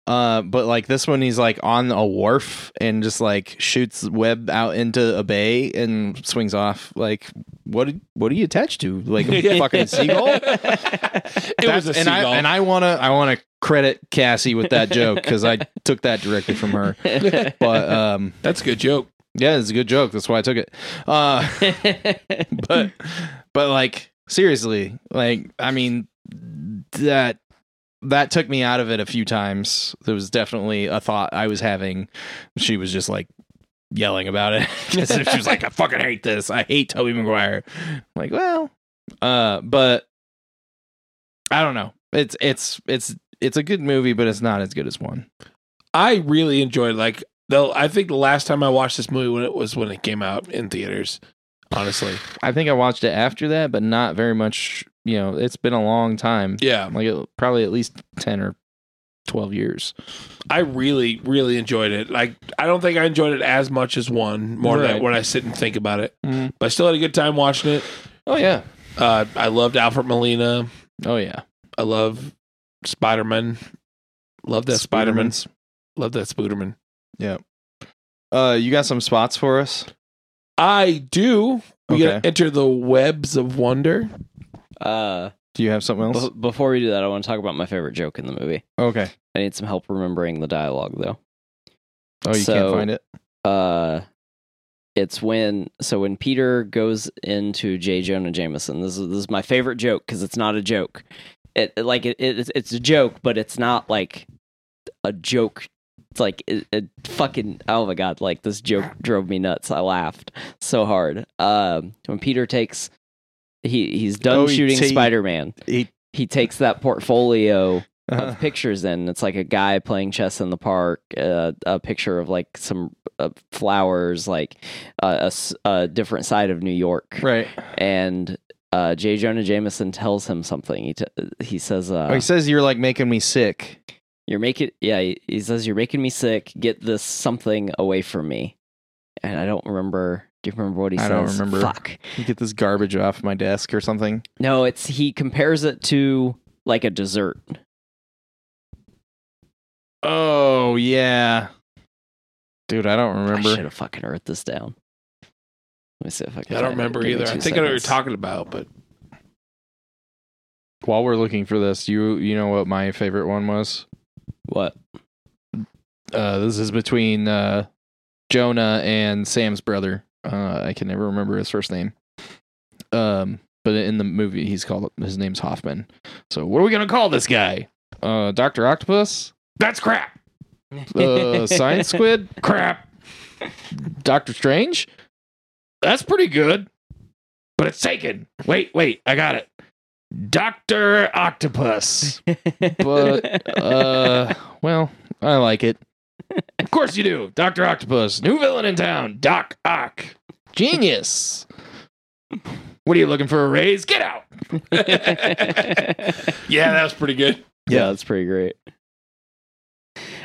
Speaker 2: Uh, but like this one, he's like on a wharf and just like shoots web out into a bay and swings off. Like what? What are you attached to? Like a fucking seagull?
Speaker 4: it was a
Speaker 2: and I
Speaker 4: seagull.
Speaker 2: and I wanna I wanna credit Cassie with that joke because I took that directly from her. But um,
Speaker 4: That's a good joke.
Speaker 2: yeah, it's a good joke. That's why I took it. Uh, but but like seriously, like I mean that that took me out of it a few times. There was definitely a thought I was having. She was just like yelling about it. 'Cause she was like, "I fucking hate this. I hate Tobey Maguire." I'm like, well, uh, but I don't know. It's it's it's it's a good movie, but it's not as good as one.
Speaker 4: I really enjoyed. Like, though, I think the last time I watched this movie when it was when it came out in theaters. Honestly,
Speaker 2: I think I watched it after that, but not very much. You know, it's been a long time.
Speaker 4: yeah,
Speaker 2: like it, probably at least 10 or 12 years
Speaker 4: I really, really enjoyed it. Like, I don't think I enjoyed it as much as one. More
Speaker 2: Right.
Speaker 4: than when I sit and think about it,
Speaker 2: Mhm.
Speaker 4: but I still had a good time watching it.
Speaker 2: oh yeah
Speaker 4: Uh, I loved Alfred Molina.
Speaker 2: oh yeah
Speaker 4: I love Spider Man. Love that Spider Man.
Speaker 2: Spider-Mans.
Speaker 4: Love that Spooderman. Yeah.
Speaker 2: Uh you got some spots for us
Speaker 4: I do. We
Speaker 2: Okay.
Speaker 4: gotta enter the webs of wonder.
Speaker 3: uh,
Speaker 2: do you have something else
Speaker 3: b- before we do that, I want to talk about my favorite joke in the movie.
Speaker 2: okay
Speaker 3: I need some help remembering the dialogue, though.
Speaker 2: oh you
Speaker 3: So-
Speaker 2: can't find it
Speaker 3: uh it's when so when Peter goes into J. Jonah Jameson. This is this is my favorite joke because it's not a joke. It like it, it it's a joke, but it's not like a joke. It's like it, it fucking oh my god! Like this joke drove me nuts. I laughed so hard. Um, when Peter takes he he's done
Speaker 2: Oh, he
Speaker 3: shooting Spider Man.
Speaker 2: He-
Speaker 3: He takes that portfolio
Speaker 2: Uh-huh.
Speaker 3: of pictures in. It's like a guy playing chess in the park, uh, a picture of like some uh, flowers, like uh, a, a different side of New York.
Speaker 2: right
Speaker 3: And uh, J. Jonah Jameson tells him something. He t- he says, uh,
Speaker 2: oh he says you're like making me sick
Speaker 3: "You're making yeah." He, he says, "You're making me sick. Get this something away from me." And I don't remember. Do you remember what he
Speaker 2: I
Speaker 3: says?
Speaker 2: don't remember.
Speaker 3: Fuck.
Speaker 2: get this garbage off my desk or something
Speaker 3: No, it's he compares it to like a dessert.
Speaker 2: oh yeah dude i don't remember.
Speaker 3: I should have fucking wrote this down. Let me see if I can.
Speaker 4: I don't
Speaker 3: find it.
Speaker 4: remember either. I
Speaker 3: two
Speaker 4: think I know what you're talking about, but
Speaker 2: while we're looking for this you you know what my favorite one was
Speaker 3: What?
Speaker 2: uh this is between uh jonah and sam's brother uh i can never remember his first name um but in the movie he's called his name's hoffman so what are we gonna call this guy uh dr octopus
Speaker 4: that's crap.
Speaker 2: uh science squid crap doctor strange that's pretty good. But it's taken. Wait wait i got it. Dr octopus. But uh well i like it. Of course you do. Dr octopus. New villain in town. Doc ock. Genius. What are you looking for a raise? Get out.
Speaker 4: Yeah, that was pretty good.
Speaker 3: yeah, that's pretty great.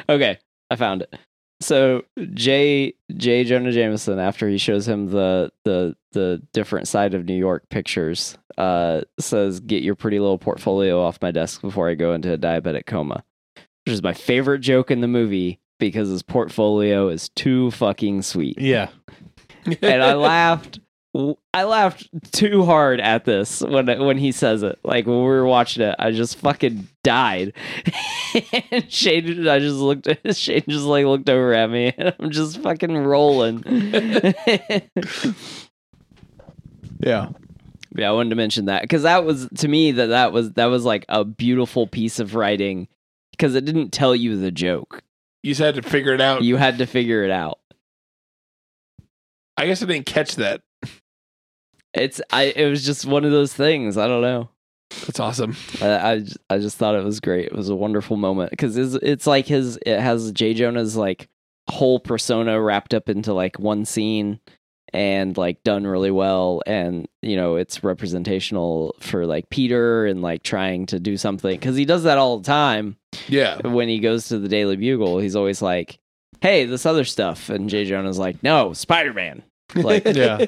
Speaker 3: Okay, I found it. So Jay Jay Jonah Jameson, after he shows him the the the different side of New York pictures, uh, says, "Get your pretty little portfolio off my desk before I go into a diabetic coma," which is my favorite joke in the movie because his portfolio is too fucking sweet.
Speaker 2: yeah
Speaker 3: and I laughed. I laughed too hard at this when when he says it. Like when we were watching it, I just fucking died. and Shane, I just looked. at Shane just like looked over at me, and I'm just fucking rolling.
Speaker 2: yeah
Speaker 3: yeah, I wanted to mention that because that was to me that that was that was like a beautiful piece of writing because it didn't tell you the joke.
Speaker 4: You just had to figure it out.
Speaker 3: You had to figure it out.
Speaker 4: I guess I didn't catch that.
Speaker 3: It's I. It was just one of those things. I don't know.
Speaker 4: That's awesome.
Speaker 3: I I just, I just thought it was great. It was a wonderful moment because it's, it's like his it has Jay Jonah's like whole persona wrapped up into like one scene, and like done really well and you know it's representational for like Peter and like trying to do something cuz he does that all the time
Speaker 4: Yeah.
Speaker 3: when he goes to the Daily Bugle he's always like hey this other stuff and jay Jonah's like no Spider-Man like
Speaker 2: Yeah.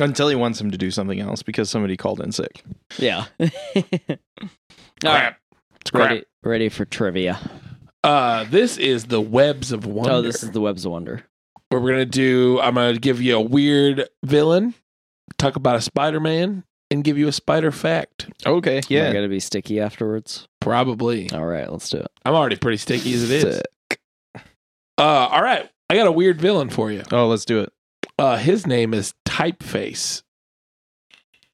Speaker 2: Until he wants him to do something else because somebody called in sick.
Speaker 3: yeah all right
Speaker 4: Crap. It's crap.
Speaker 3: ready ready for trivia
Speaker 4: Uh, this is the Webs of Wonder.
Speaker 3: oh this is the Webs of Wonder
Speaker 4: where we're gonna do. I'm gonna give you a weird villain, talk about a Spider-Man, and give you a spider fact.
Speaker 2: Okay.
Speaker 3: Am I
Speaker 2: Yeah.
Speaker 3: gonna be sticky afterwards
Speaker 4: Probably.
Speaker 3: all right let's do it
Speaker 4: I'm already pretty sticky as it is.
Speaker 2: Sick.
Speaker 4: Uh, all right. I got a weird villain for you.
Speaker 2: Oh, let's do it.
Speaker 4: Uh, his name is Typeface.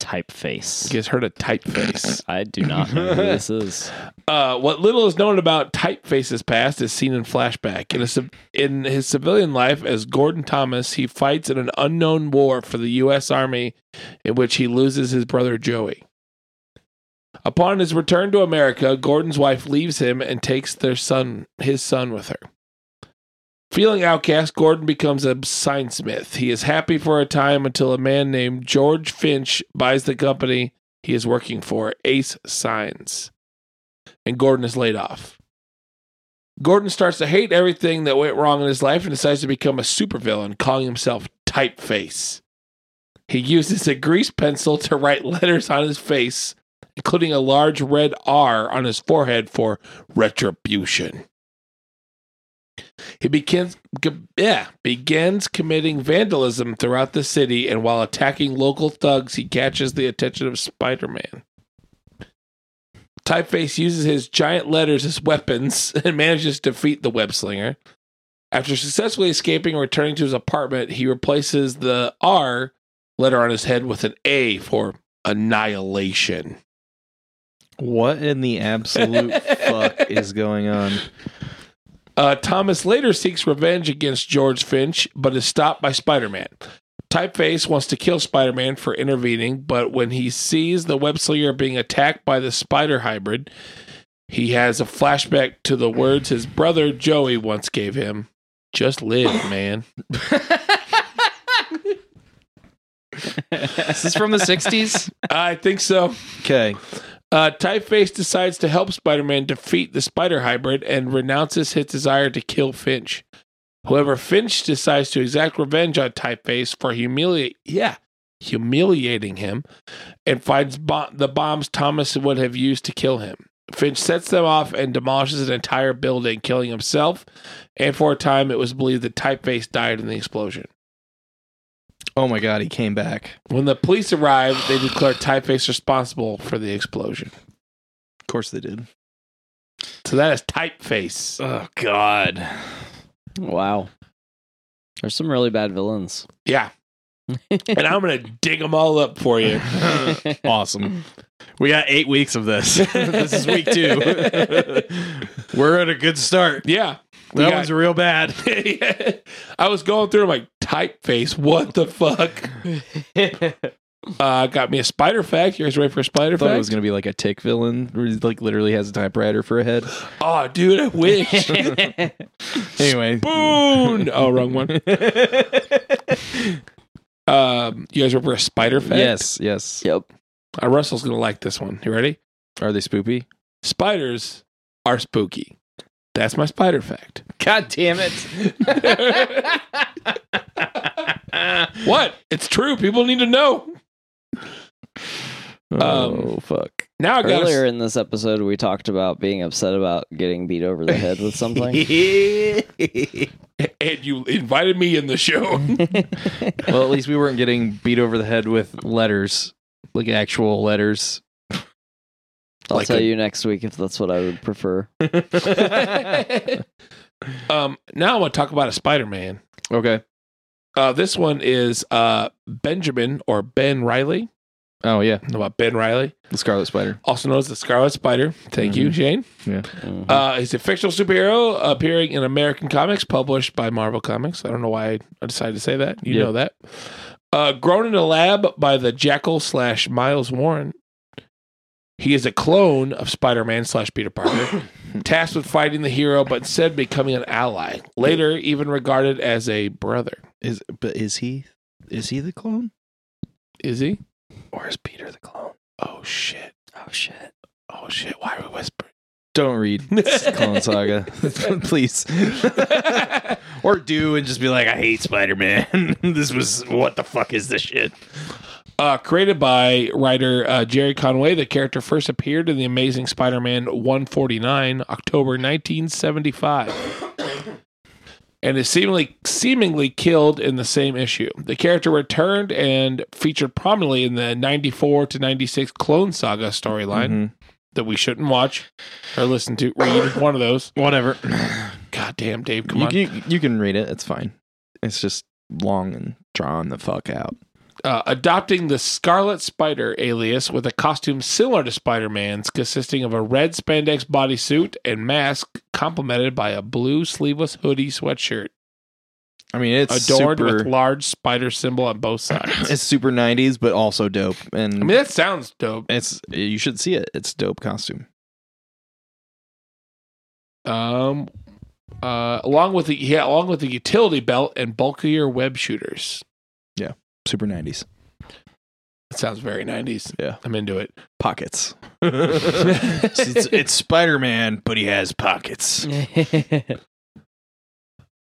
Speaker 3: typeface
Speaker 4: You guys heard of Typeface?
Speaker 3: I do not know who this is.
Speaker 4: Uh, what little is known about Typeface's past is seen in flashback. In, a, civ- in his civilian life as Gordon Thomas, he fights in an unknown war for the U.S. Army in which he loses his brother Joey. Upon his return to America, Gordon's wife leaves him and takes their son, his son, with her. Feeling outcast, Gordon becomes a signsmith. He is happy for a time until a man named George Finch buys the company he is working for, Ace Signs and Gordon is laid off. Gordon starts to hate everything that went wrong in his life and decides to become a supervillain, calling himself Typeface. He uses a grease pencil to write letters on his face, including a large red R on his forehead for retribution. He begins, yeah, begins committing vandalism throughout the city, and while attacking local thugs, he catches the attention of Spider Man. Typeface uses his giant letters as weapons and manages to defeat the web slinger. After successfully escaping and returning to his apartment, he replaces the R letter on his head with an A for annihilation.
Speaker 2: What in the absolute fuck is going on?
Speaker 4: Uh, Thomas later seeks revenge against George Finch, but is stopped by Spider Man. Typeface wants to kill Spider Man for intervening, but when he sees the web slinger being attacked by the spider hybrid, he has a flashback to the words his brother Joey once gave him Just live, man.
Speaker 2: This is this from the 60s?
Speaker 4: I think so.
Speaker 2: Okay.
Speaker 4: Uh, Typeface decides to help Spider Man defeat the spider hybrid and renounces his desire to kill Finch. However, Finch decides to exact revenge on Typeface for humiliate, yeah, humiliating him, and finds bo- the bombs Thomas would have used to kill him. Finch sets them off and demolishes an entire building, killing himself. And for a time, it was believed that Typeface died in the explosion.
Speaker 2: Oh my god, he came back.
Speaker 4: When the police arrived, they declared Typeface responsible for the explosion.
Speaker 2: Of course they did.
Speaker 4: So that is Typeface.
Speaker 2: Oh god.
Speaker 3: Wow. There's some really bad villains.
Speaker 4: Yeah. and I'm going to dig them all up for you.
Speaker 2: awesome. We got eight weeks of this. this is week two. We're at a good start.
Speaker 4: Yeah.
Speaker 2: That
Speaker 4: got-
Speaker 2: one's real bad.
Speaker 4: I was going through, I'm like, typeface. What the fuck? Uh, got me a spider fact. You guys ready for a spider
Speaker 2: I thought
Speaker 4: fact?
Speaker 2: it was gonna be like a tick villain, where he like literally has a typewriter for a head.
Speaker 4: oh, dude, I wish.
Speaker 2: Anyway,
Speaker 4: Boon. Oh, wrong one. Um, you guys ready for a spider fact?
Speaker 2: yes, yes.
Speaker 3: yep.
Speaker 4: Uh, Russell's going to like this one. You ready?
Speaker 2: Are they spooky?
Speaker 4: Spiders are spooky. That's my spider fact.
Speaker 2: God damn it!
Speaker 4: What? It's true. People need to know.
Speaker 2: oh fuck!
Speaker 4: Now I got
Speaker 3: Earlier in this episode, we talked about being upset about getting beat over the head with something.
Speaker 4: and you invited me in the show.
Speaker 2: well, at least we weren't getting beat over the head with letters, like actual letters.
Speaker 3: I'll
Speaker 2: Like
Speaker 3: tell
Speaker 2: a-
Speaker 3: you next week if that's what I would prefer.
Speaker 4: um, now I want to talk about a Spider-Man.
Speaker 2: Okay.
Speaker 4: Uh, this one is uh, Benjamin or Ben Riley.
Speaker 2: Oh yeah,
Speaker 4: Know about Ben Riley,
Speaker 2: the Scarlet Spider.
Speaker 4: also known as the Scarlet Spider. Thank you, Shane.
Speaker 3: Mhm.
Speaker 4: Uh, he's a fictional superhero appearing in American comics published by Marvel Comics. I don't know why I decided to say that. You
Speaker 2: Yeah.
Speaker 4: know that. Uh, grown in a lab by the Jackal slash Miles Warren. He is a clone of Spider Man slash Peter Parker, tasked with fighting the hero, but instead becoming an ally. Later, even regarded as a brother.
Speaker 2: Is but is he is he the clone
Speaker 4: Is he?
Speaker 2: or is Peter the clone?
Speaker 4: Oh shit.
Speaker 3: Oh shit.
Speaker 4: Oh shit. Why are we whispering?
Speaker 2: Don't read this Clone Saga, please. or do and just be like, I hate Spider Man. this was what the fuck is this shit?
Speaker 4: Uh, created by writer uh, Gerry Conway, the character first appeared in The Amazing Spider Man 149, October 1975, and is seemingly, seemingly killed in the same issue. The character returned and featured prominently in the 94 to 96 Clone Saga storyline
Speaker 2: Mhm.
Speaker 4: that we shouldn't watch or listen to. Read one of those.
Speaker 2: Whatever.
Speaker 4: God damn, Dave, come
Speaker 2: You,
Speaker 4: on.
Speaker 2: you, you can read it. It's fine. It's just long and drawn the fuck out.
Speaker 4: Uh, adopting the Scarlet Spider alias with a costume similar to Spider Man's, consisting of a red spandex bodysuit and mask, complemented by a blue sleeveless hoodie sweatshirt,
Speaker 2: I mean, it's
Speaker 4: adorned
Speaker 2: super.
Speaker 4: with large spider symbol on both sides.
Speaker 2: it's super '90s, but also dope. And
Speaker 4: I mean, that sounds dope.
Speaker 2: it's you should see it. It's dope costume.
Speaker 4: Um, uh, along with the yeah, along with the utility belt and bulkier web shooters.
Speaker 2: Super '90s
Speaker 4: It sounds very nineties.
Speaker 2: Yeah.
Speaker 4: I'm into it.
Speaker 2: pockets. it's it's Spider Man, but he has pockets.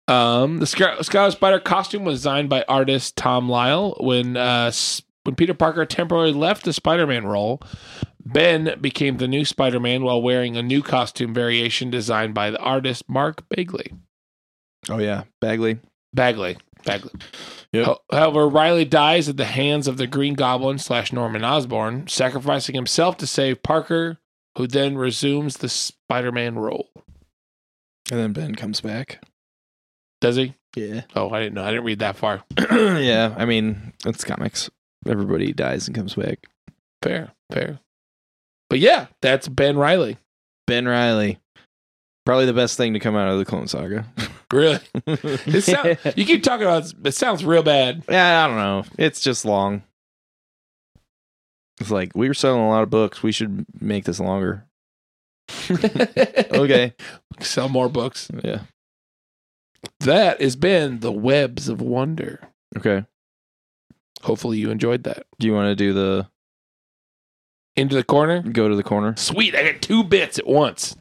Speaker 4: Um, the Scar- Scarlet Spider costume was designed by artist Tom Lyle. When uh, s- when Peter Parker temporarily left the Spider-Man role, Ben became the new Spider-Man while wearing a new costume variation designed by the artist Mark Bagley.
Speaker 2: Oh yeah, Bagley.
Speaker 4: Bagley. Bagley.
Speaker 2: Yep.
Speaker 4: However, Riley dies at the hands of the Green Goblin slash Norman Osborn, sacrificing himself to save Parker, who then resumes the Spider-Man role.
Speaker 2: And then Ben comes back.
Speaker 4: Does he?
Speaker 2: Yeah.
Speaker 4: Oh, I didn't know. I didn't read that far.
Speaker 2: yeah. I mean, it's comics. Everybody dies and comes back.
Speaker 4: Fair, fair. But yeah, that's Ben Riley.
Speaker 2: Ben Riley. Probably the best thing to come out of the Clone Saga.
Speaker 4: Really? It sound, you keep talking about it sounds real bad.
Speaker 2: yeah, I don't know. It's just long. It's like we were selling a lot of books. We should make this longer. Okay.
Speaker 4: Sell more books.
Speaker 2: Yeah.
Speaker 4: That has been the Webs of Wonder.
Speaker 2: Okay.
Speaker 4: Hopefully you enjoyed that.
Speaker 2: Do you want to do the
Speaker 4: Into the corner.
Speaker 2: go to the corner?
Speaker 4: Sweet, I got two bits at once.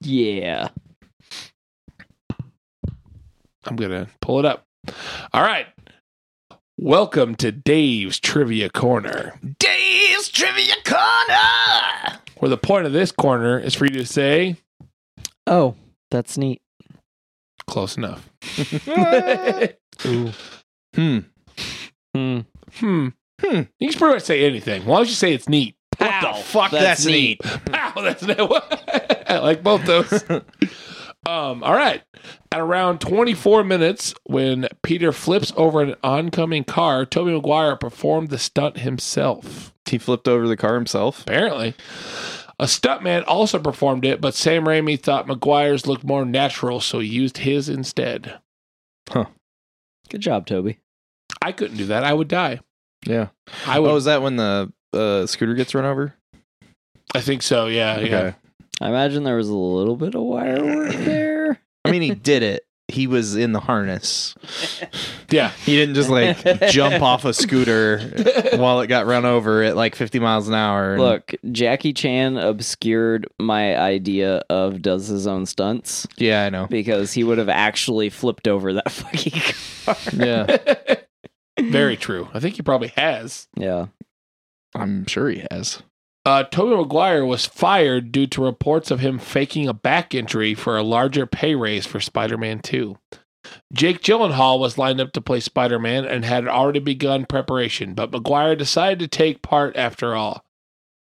Speaker 3: Yeah.
Speaker 4: I'm gonna pull it up. All right. Welcome to Dave's Trivia Corner,
Speaker 1: Dave's Trivia Corner!
Speaker 4: where the point of this corner is for you to say
Speaker 3: Oh, that's neat.
Speaker 4: close enough.
Speaker 3: Ooh.
Speaker 2: Hmm.
Speaker 3: Hmm.
Speaker 4: Hmm.
Speaker 2: Hmm.
Speaker 4: You can pretty much say anything. Why don't you say it's neat?
Speaker 2: What the fuck? That's, neat.
Speaker 4: Pow, that's I like both those. um, all right. At around 24 minutes, when Peter flips over an oncoming car, Tobey Maguire performed the stunt himself.
Speaker 2: He flipped over the car himself.
Speaker 4: Apparently. A stuntman also performed it, but Sam Raimi thought Maguire's looked more natural, so he used his instead. Huh.
Speaker 3: Good job, Tobey.
Speaker 4: I couldn't do that. I would die.
Speaker 2: Yeah.
Speaker 4: I would.
Speaker 2: Oh, is that when the uh, scooter gets run over?
Speaker 4: I think so. Yeah. Yeah.
Speaker 3: I imagine there was a little bit of wire work there.
Speaker 2: I mean, he did it. He was in the harness.
Speaker 4: Yeah.
Speaker 2: He didn't just like jump off a scooter while it got run over at like 50 miles an hour. and-
Speaker 3: Look, Jackie Chan obscured my idea of does his own stunts
Speaker 2: Yeah, I know.
Speaker 3: because he would have actually flipped over that fucking car.
Speaker 2: Yeah,
Speaker 4: Very true. I think he probably has.
Speaker 3: Yeah.
Speaker 2: I'm sure he has.
Speaker 4: Uh, Tobey Maguire was fired due to reports of him faking a back injury for a larger pay raise for Spider Man 2. Jake Gyllenhaal was lined up to play Spider Man and had already begun preparation, but Maguire decided to take part after all.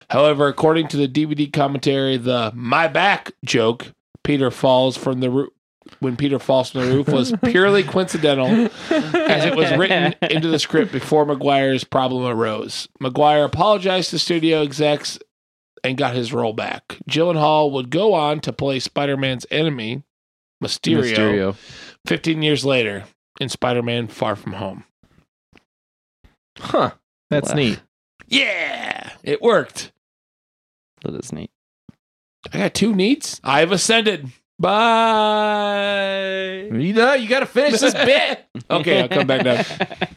Speaker 4: However, according to the DVD commentary, the "my back" joke, Peter falls from the. When Peter falls from the roof was purely coincidental, as it was written into the script before Maguire's problem arose. Maguire apologized to studio execs and got his role back. Gyllenhaal would go on to play Spider Man's enemy, Mysterio,
Speaker 2: Mysterio.
Speaker 4: 15 years later in Spider Man Far From Home.
Speaker 2: Huh. That's
Speaker 3: Wow.
Speaker 2: neat.
Speaker 4: Yeah, it worked.
Speaker 3: That is neat.
Speaker 4: I got two neats. I've ascended. Bye.
Speaker 2: You know, you got to finish this bit.
Speaker 4: Okay, I'll come back down.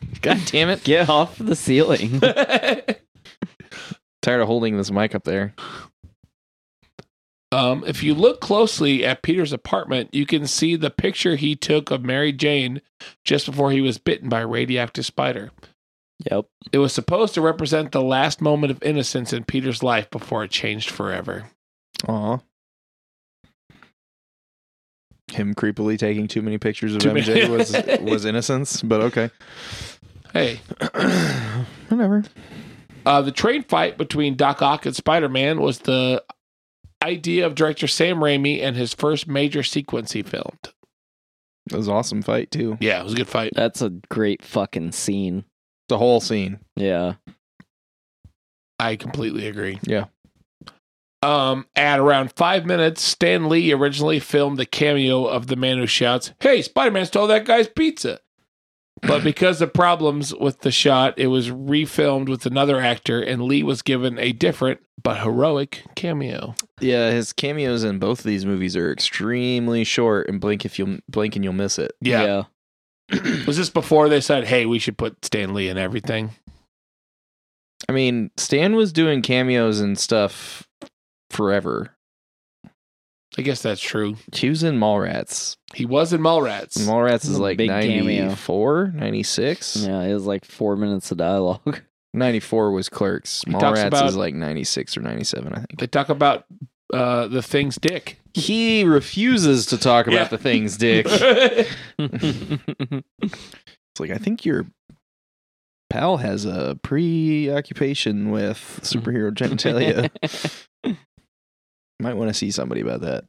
Speaker 2: God damn it!
Speaker 3: Get off the ceiling.
Speaker 2: Tired of holding this mic up there.
Speaker 4: Um, if you look closely at Peter's apartment, you can see the picture he took of Mary Jane just before he was bitten by a radioactive spider.
Speaker 3: yep.
Speaker 4: It was supposed to represent the last moment of innocence in Peter's life before it changed forever.
Speaker 2: Aw. Him creepily taking too many pictures of
Speaker 4: Too
Speaker 2: MJ was was innocence, but okay.
Speaker 4: Hey,
Speaker 2: Whatever.
Speaker 4: uh, the train fight between Doc Ock and Spider Man was the idea of director Sam Raimi and his first major sequence he filmed.
Speaker 2: It was an awesome fight too.
Speaker 4: Yeah, it was a good fight.
Speaker 3: That's a great fucking scene.
Speaker 2: The whole scene.
Speaker 3: Yeah.
Speaker 4: I completely agree.
Speaker 2: Yeah.
Speaker 4: Um, at around five minutes, Stan Lee originally filmed the cameo of the man who shouts, Hey, Spider Man stole that guy's pizza. But because of problems with the shot, it was refilmed with another actor, and Lee was given a different but heroic cameo.
Speaker 2: Yeah, his cameos in both of these movies are extremely short, and blink if you blink and you'll miss it.
Speaker 4: Yeah. Was this before they said, Hey, we should put Stan Lee in everything?
Speaker 2: I mean, Stan was doing cameos and stuff forever.
Speaker 4: I guess that's true.
Speaker 2: He was in Mallrats.
Speaker 4: He was in Mallrats.
Speaker 2: Mallrats is like
Speaker 3: big cameo.
Speaker 2: 94, 96.
Speaker 3: Yeah, it was like four minutes of dialogue.
Speaker 2: 94 was Clerks.
Speaker 4: He talks
Speaker 2: Mallrats
Speaker 4: about-
Speaker 2: is like 96 or 97, I think.
Speaker 4: they talk about uh, the thing's dick.
Speaker 2: He refuses to talk about
Speaker 4: Yeah.
Speaker 2: the things, Dick. It's like I think your pal has a preoccupation with superhero genitalia. Might want to see somebody about that.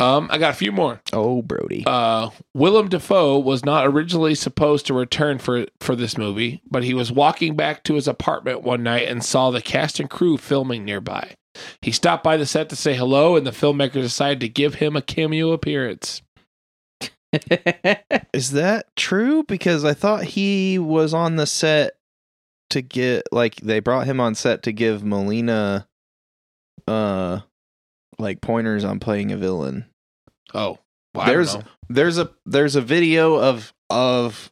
Speaker 4: um, I got a few more.
Speaker 2: Oh, Brody.
Speaker 4: uh, Willem Dafoe was not originally supposed to return for for this movie, but he was walking back to his apartment one night and saw the cast and crew filming nearby. He stopped by the set to say hello, and the filmmaker decided to give him a cameo appearance.
Speaker 2: Is that true? Because I thought he was on the set to get like they brought him on set to give Molina uh like pointers on playing a villain.
Speaker 4: Oh, well,
Speaker 2: There's-
Speaker 4: I don't know.
Speaker 2: there's a there's a video of of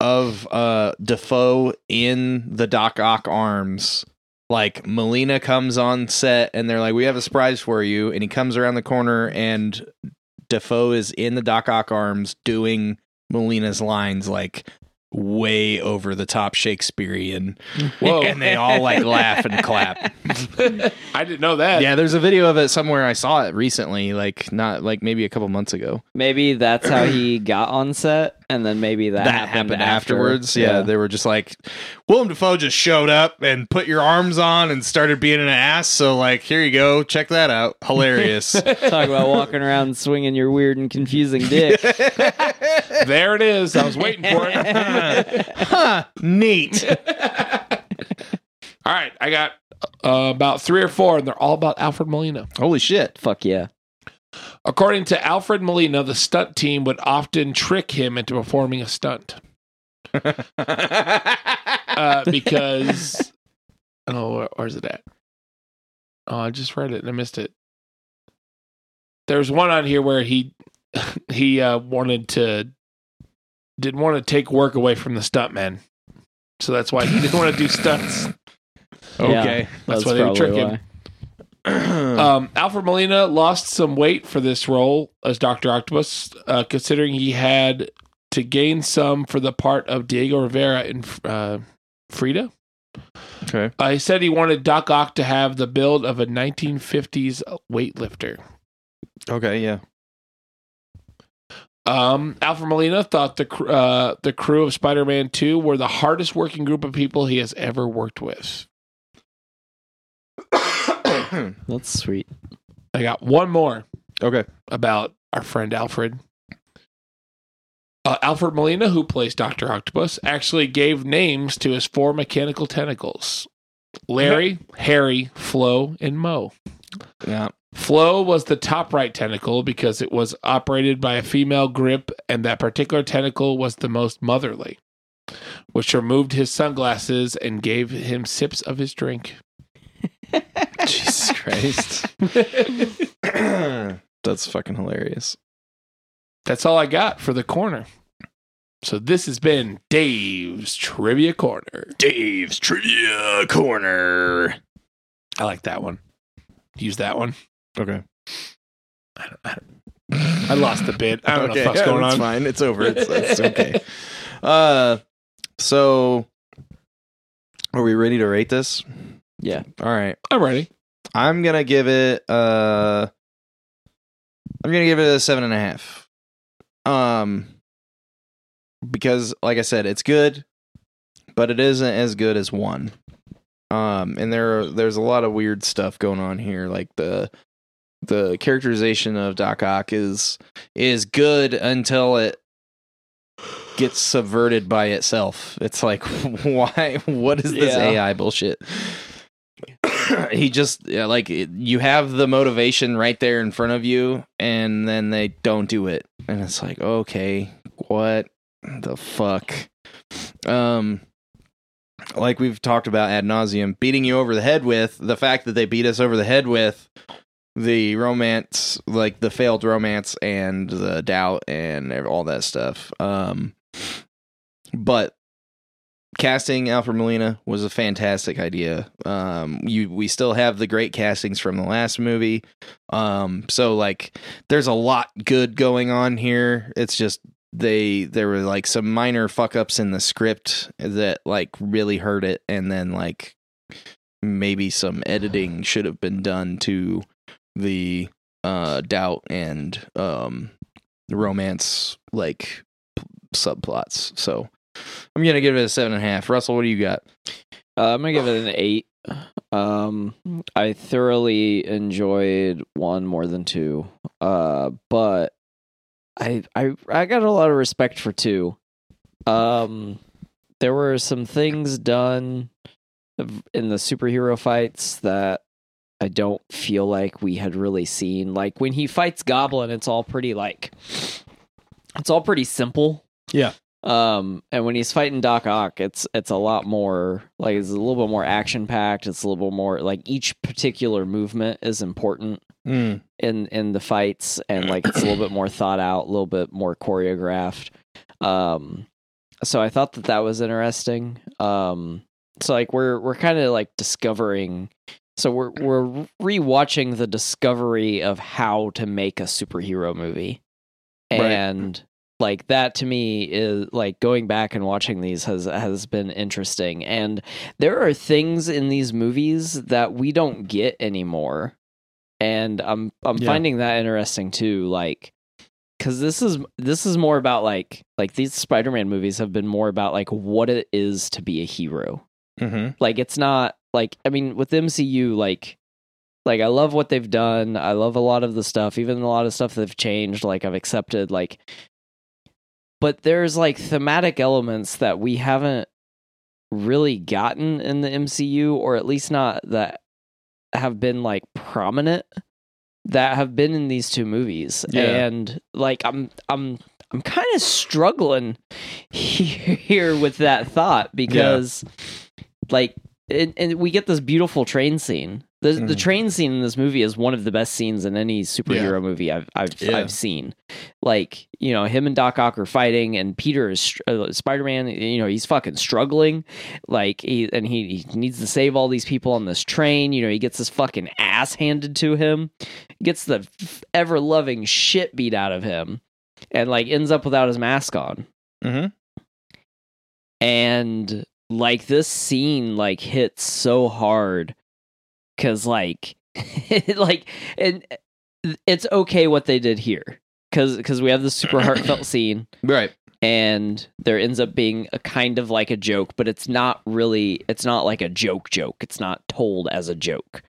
Speaker 2: of uh Dafoe in the Doc Ock arms. Like Molina comes on set and they're like, "We have a surprise for you," and he comes around the corner and Dafoe is in the Doc Ock arms doing Molina's lines like way over the top Shakespearean,
Speaker 4: Whoa.
Speaker 2: and they all like laugh and clap.
Speaker 4: I didn't know that.
Speaker 2: Yeah, there's a video of it somewhere. I saw it recently, like not like maybe a couple months ago.
Speaker 3: maybe that's how he got on set, and then maybe that,
Speaker 2: that,
Speaker 3: happened,
Speaker 2: happened,
Speaker 3: after.
Speaker 2: afterwards. Yeah, they were just like, Willem Dafoe just showed up and put your arms on and started being an ass. So like, here you go, check that out. Hilarious.
Speaker 3: Talk about walking around swinging your weird and confusing dick.
Speaker 4: there it is. I was waiting for it.
Speaker 2: huh, neat.
Speaker 4: all right, I got uh, about three or four, and they're all about Alfred Molina.
Speaker 2: Holy shit.
Speaker 3: Fuck yeah.
Speaker 4: According to Alfred Molina, the stunt team would often trick him into performing a stunt. uh, because oh, where, where's it at? Oh, I just read it and I missed it. There's one on here where he he uh, wanted to didn't want to take work away from the stuntmen, so that's why he didn't want to do stunts.
Speaker 2: okay.
Speaker 4: That's why they would
Speaker 3: probably
Speaker 4: trick him. Um, Alfred Molina lost some weight for this role as Doctor Octopus, uh, considering he had to gain some for the part of Diego Rivera in uh, Frida.
Speaker 2: okay.
Speaker 4: Uh, he said he wanted Doc Ock to have the build of a 1950s weightlifter.
Speaker 2: Okay. Yeah.
Speaker 4: Um, Alfred Molina thought the cr- uh, the crew of Spider-Man 2 were the hardest working group of people he has ever worked with.
Speaker 3: That's sweet.
Speaker 4: I got one more.
Speaker 2: okay.
Speaker 4: about our friend Alfred. Uh, Alfred Molina, who plays Dr. Octopus, actually gave names to his four mechanical tentacles Larry, Harry, Flo, and Mo.
Speaker 2: Yeah.
Speaker 4: Flo was the top right tentacle because it was operated by a female grip, and that particular tentacle was the most motherly, which removed his sunglasses and gave him sips of his drink.
Speaker 2: Jesus Christ. That's fucking hilarious.
Speaker 4: That's all I got for the corner. So this has been Dave's Trivia Corner.
Speaker 1: Dave's Trivia Corner.
Speaker 4: I like that one. Use that one.
Speaker 2: Okay.
Speaker 4: I, don't, I, don't, I lost the bit. I don't know
Speaker 2: okay,
Speaker 4: what's
Speaker 2: yeah,
Speaker 4: going
Speaker 2: that's
Speaker 4: on.
Speaker 2: fine. It's over. It's, it's okay. Uh, so are we ready to rate this?
Speaker 3: Yeah.
Speaker 2: All right.
Speaker 4: I'm ready.
Speaker 2: I'm gonna give it. Uh, I'm gonna give it a seven and a half. Um, because like I said, it's good, but it isn't as good as one. Um, and there there's a lot of weird stuff going on here, like the the characterization of Doc Ock is is good until it gets subverted by itself. It's like, why? What is this
Speaker 3: Yeah.
Speaker 2: AI bullshit? he just yeah, like you have the motivation right there in front of you, and then they don't do it, and it's like, okay, what the fuck? Um, like we've talked about ad nauseum, beating you over the head with the fact that they beat us over the head with the romance, like the failed romance and the doubt and all that stuff. Um, but casting Alfred Molina was a fantastic idea. Um, you we still have the great castings from the last movie. Um, so like, there's a lot good going on here. It's just they there were like some minor fuck ups in the script that like really hurt it, and then like maybe some editing should have been done to the uh doubt and um romance like p- subplots. So I'm gonna give it a seven and a half. Russell, what do you got?
Speaker 3: Uh, I'm gonna give it an eight. Um, I thoroughly enjoyed one more than two. Uh, but I I I got a lot of respect for two. Um, there were some things done in the superhero fights that I don't feel like we had really seen. Like when he fights Goblin, it's all pretty like it's all pretty simple.
Speaker 2: Yeah.
Speaker 3: Um, and when he's fighting Doc Ock, it's it's a lot more like it's a little bit more action packed. It's a little bit more like each particular movement is important
Speaker 2: Mm.
Speaker 3: in in the fights, and like it's a little bit more thought out, a little bit more choreographed. Um, so I thought that that was interesting. Um, so like we're we're kind of like discovering. So we're we're rewatching the discovery of how to make a superhero movie,
Speaker 2: Right.
Speaker 3: and like that to me is like going back and watching these has has been interesting. And there are things in these movies that we don't get anymore, and I'm I'm
Speaker 2: Yeah.
Speaker 3: finding that interesting too. Like because this is this is more about like like these Spider-Man movies have been more about like what it is to be a hero.
Speaker 2: Mm-hmm.
Speaker 3: Like it's not like I mean with MCU like like I love what they've done. I love a lot of the stuff, even a lot of stuff they've changed. Like I've accepted like, but there's like thematic elements that we haven't really gotten in the MCU, or at least not that have been like prominent that have been in these two movies.
Speaker 2: Yeah.
Speaker 3: And like I'm I'm I'm kind of struggling here with that thought because like and, and we get this beautiful train scene. The the
Speaker 2: Mhm.
Speaker 3: train scene in this movie is one of the best scenes in any superhero movie I've I've
Speaker 2: Yeah.
Speaker 3: I've seen. Like you know, him and Doc Ock are fighting, and Peter is uh, Spider Man. You know, he's fucking struggling. Like he and he, he needs to save all these people on this train. You know, he gets his fucking ass handed to him, gets the ever loving shit beat out of him, and like ends up without his mask on
Speaker 2: Mm-hmm.
Speaker 3: and like this scene like hits so hard because like like and it's okay what they did here because because we have this super heartfelt scene
Speaker 2: Right.
Speaker 3: and there ends up being a kind of like a joke but it's not really it's not like a joke joke. It's not told as a joke.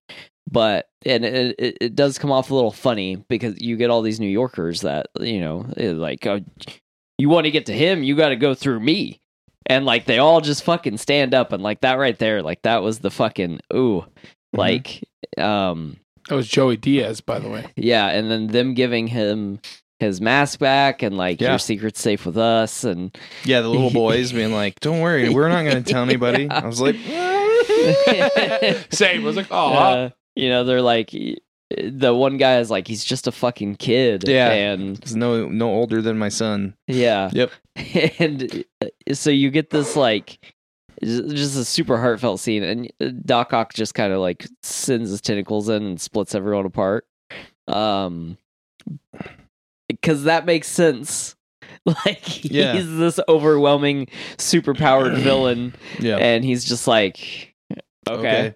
Speaker 3: But and it, it, it does come off a little funny because you get all these new yorkers that you know eh, like uh, you want to get to him? You got to go through me and like they all just fucking stand up and like that right there like that was the fucking ooh like um
Speaker 4: That was Joey Diaz, by the way.
Speaker 3: yeah, and then them giving him his mask back and like
Speaker 2: Yeah.
Speaker 3: your secret's safe with us and
Speaker 2: Yeah, the little boys being like, "Don't worry, we're not going to tell anybody."
Speaker 3: Yeah.
Speaker 2: I was like.
Speaker 4: Same. I was like, oh,
Speaker 3: Uh, you know, they're like the one guy is like he's just a fucking kid.
Speaker 2: Yeah.
Speaker 3: and
Speaker 2: He's no no older than my son.
Speaker 3: yeah,
Speaker 2: Yep.
Speaker 3: and uh, so you get this like just a super heartfelt scene, and uh, Doc Ock just kind of like sends his tentacles in and splits everyone apart. Um, because that makes sense. Like he's
Speaker 2: Yeah.
Speaker 3: this overwhelming, super powered villain,
Speaker 2: Yeah.
Speaker 3: and he's just like, okay.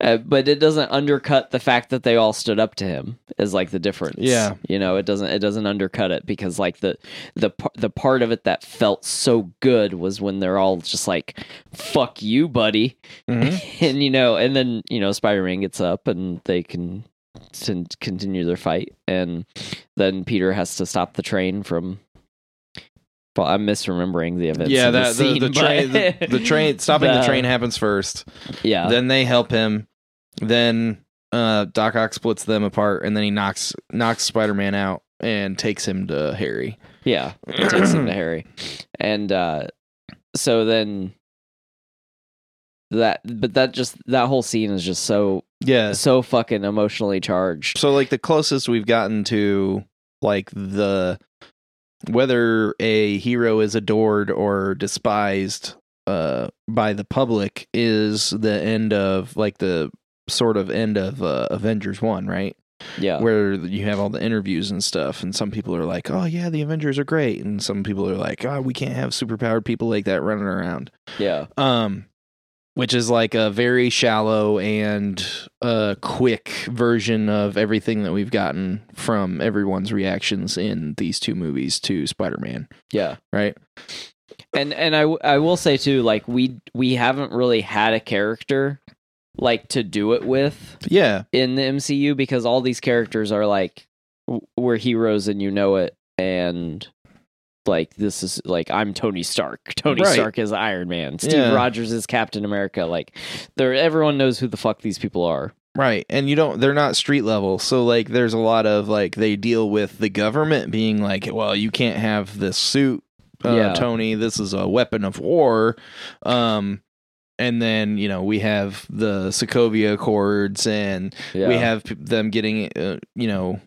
Speaker 3: Uh, but it doesn't undercut the fact that they all stood up to him is like the difference.
Speaker 2: Yeah.
Speaker 3: you know, it doesn't it doesn't undercut it because like the the the part of it that felt so good was when they're all just like, "Fuck you, buddy,"
Speaker 2: Mhm.
Speaker 3: and you know, and then you know, Spider Man gets up and they can con- continue their fight, and then Peter has to stop the train from. Well, I'm misremembering the events.
Speaker 2: Yeah, that the,
Speaker 3: scene,
Speaker 2: the train the, the train stopping the
Speaker 3: The-
Speaker 2: train happens first.
Speaker 3: yeah,
Speaker 2: Then they help him. Then uh, Doc Ock splits them apart, and then he knocks knocks Spider Man out and takes him to Harry.
Speaker 3: Yeah, takes him to Harry, and uh, so then that, but that just that whole scene is just so
Speaker 2: Yeah.
Speaker 3: so fucking emotionally charged.
Speaker 2: So like the closest we've gotten to like the whether a hero is adored or despised uh by the public is the end of like the sort of end of uh, Avengers 1, right?
Speaker 3: Yeah,
Speaker 2: Where you have all the interviews and stuff and some people are like, "Oh yeah, the Avengers are great." And some people are like, "Oh, we can't have superpowered people like that running around."
Speaker 3: yeah,
Speaker 2: um which is like a very shallow and uh quick version of everything that we've gotten from everyone's reactions in these two movies to Spider-Man,
Speaker 3: yeah.
Speaker 2: right?
Speaker 3: And and I w- I will say too, like we we haven't really had a character like to do it with
Speaker 2: Yeah.
Speaker 3: in the MCU because all these characters are like we're heroes and you know it and like this is like I'm Tony Stark. Tony
Speaker 2: Right.
Speaker 3: Stark is Iron Man. Steve
Speaker 2: Yeah.
Speaker 3: Rogers is Captain America. Like there everyone knows who the fuck these people are.
Speaker 2: Right. And you don't they're not street level. So like there's a lot of like they deal with the government being like, "Well, you can't have this suit, uh,
Speaker 3: Yeah.
Speaker 2: Tony. This is a weapon of war." Um and then, you know, we have the Sokovia Accords and
Speaker 3: Yeah.
Speaker 2: we have them getting uh, you know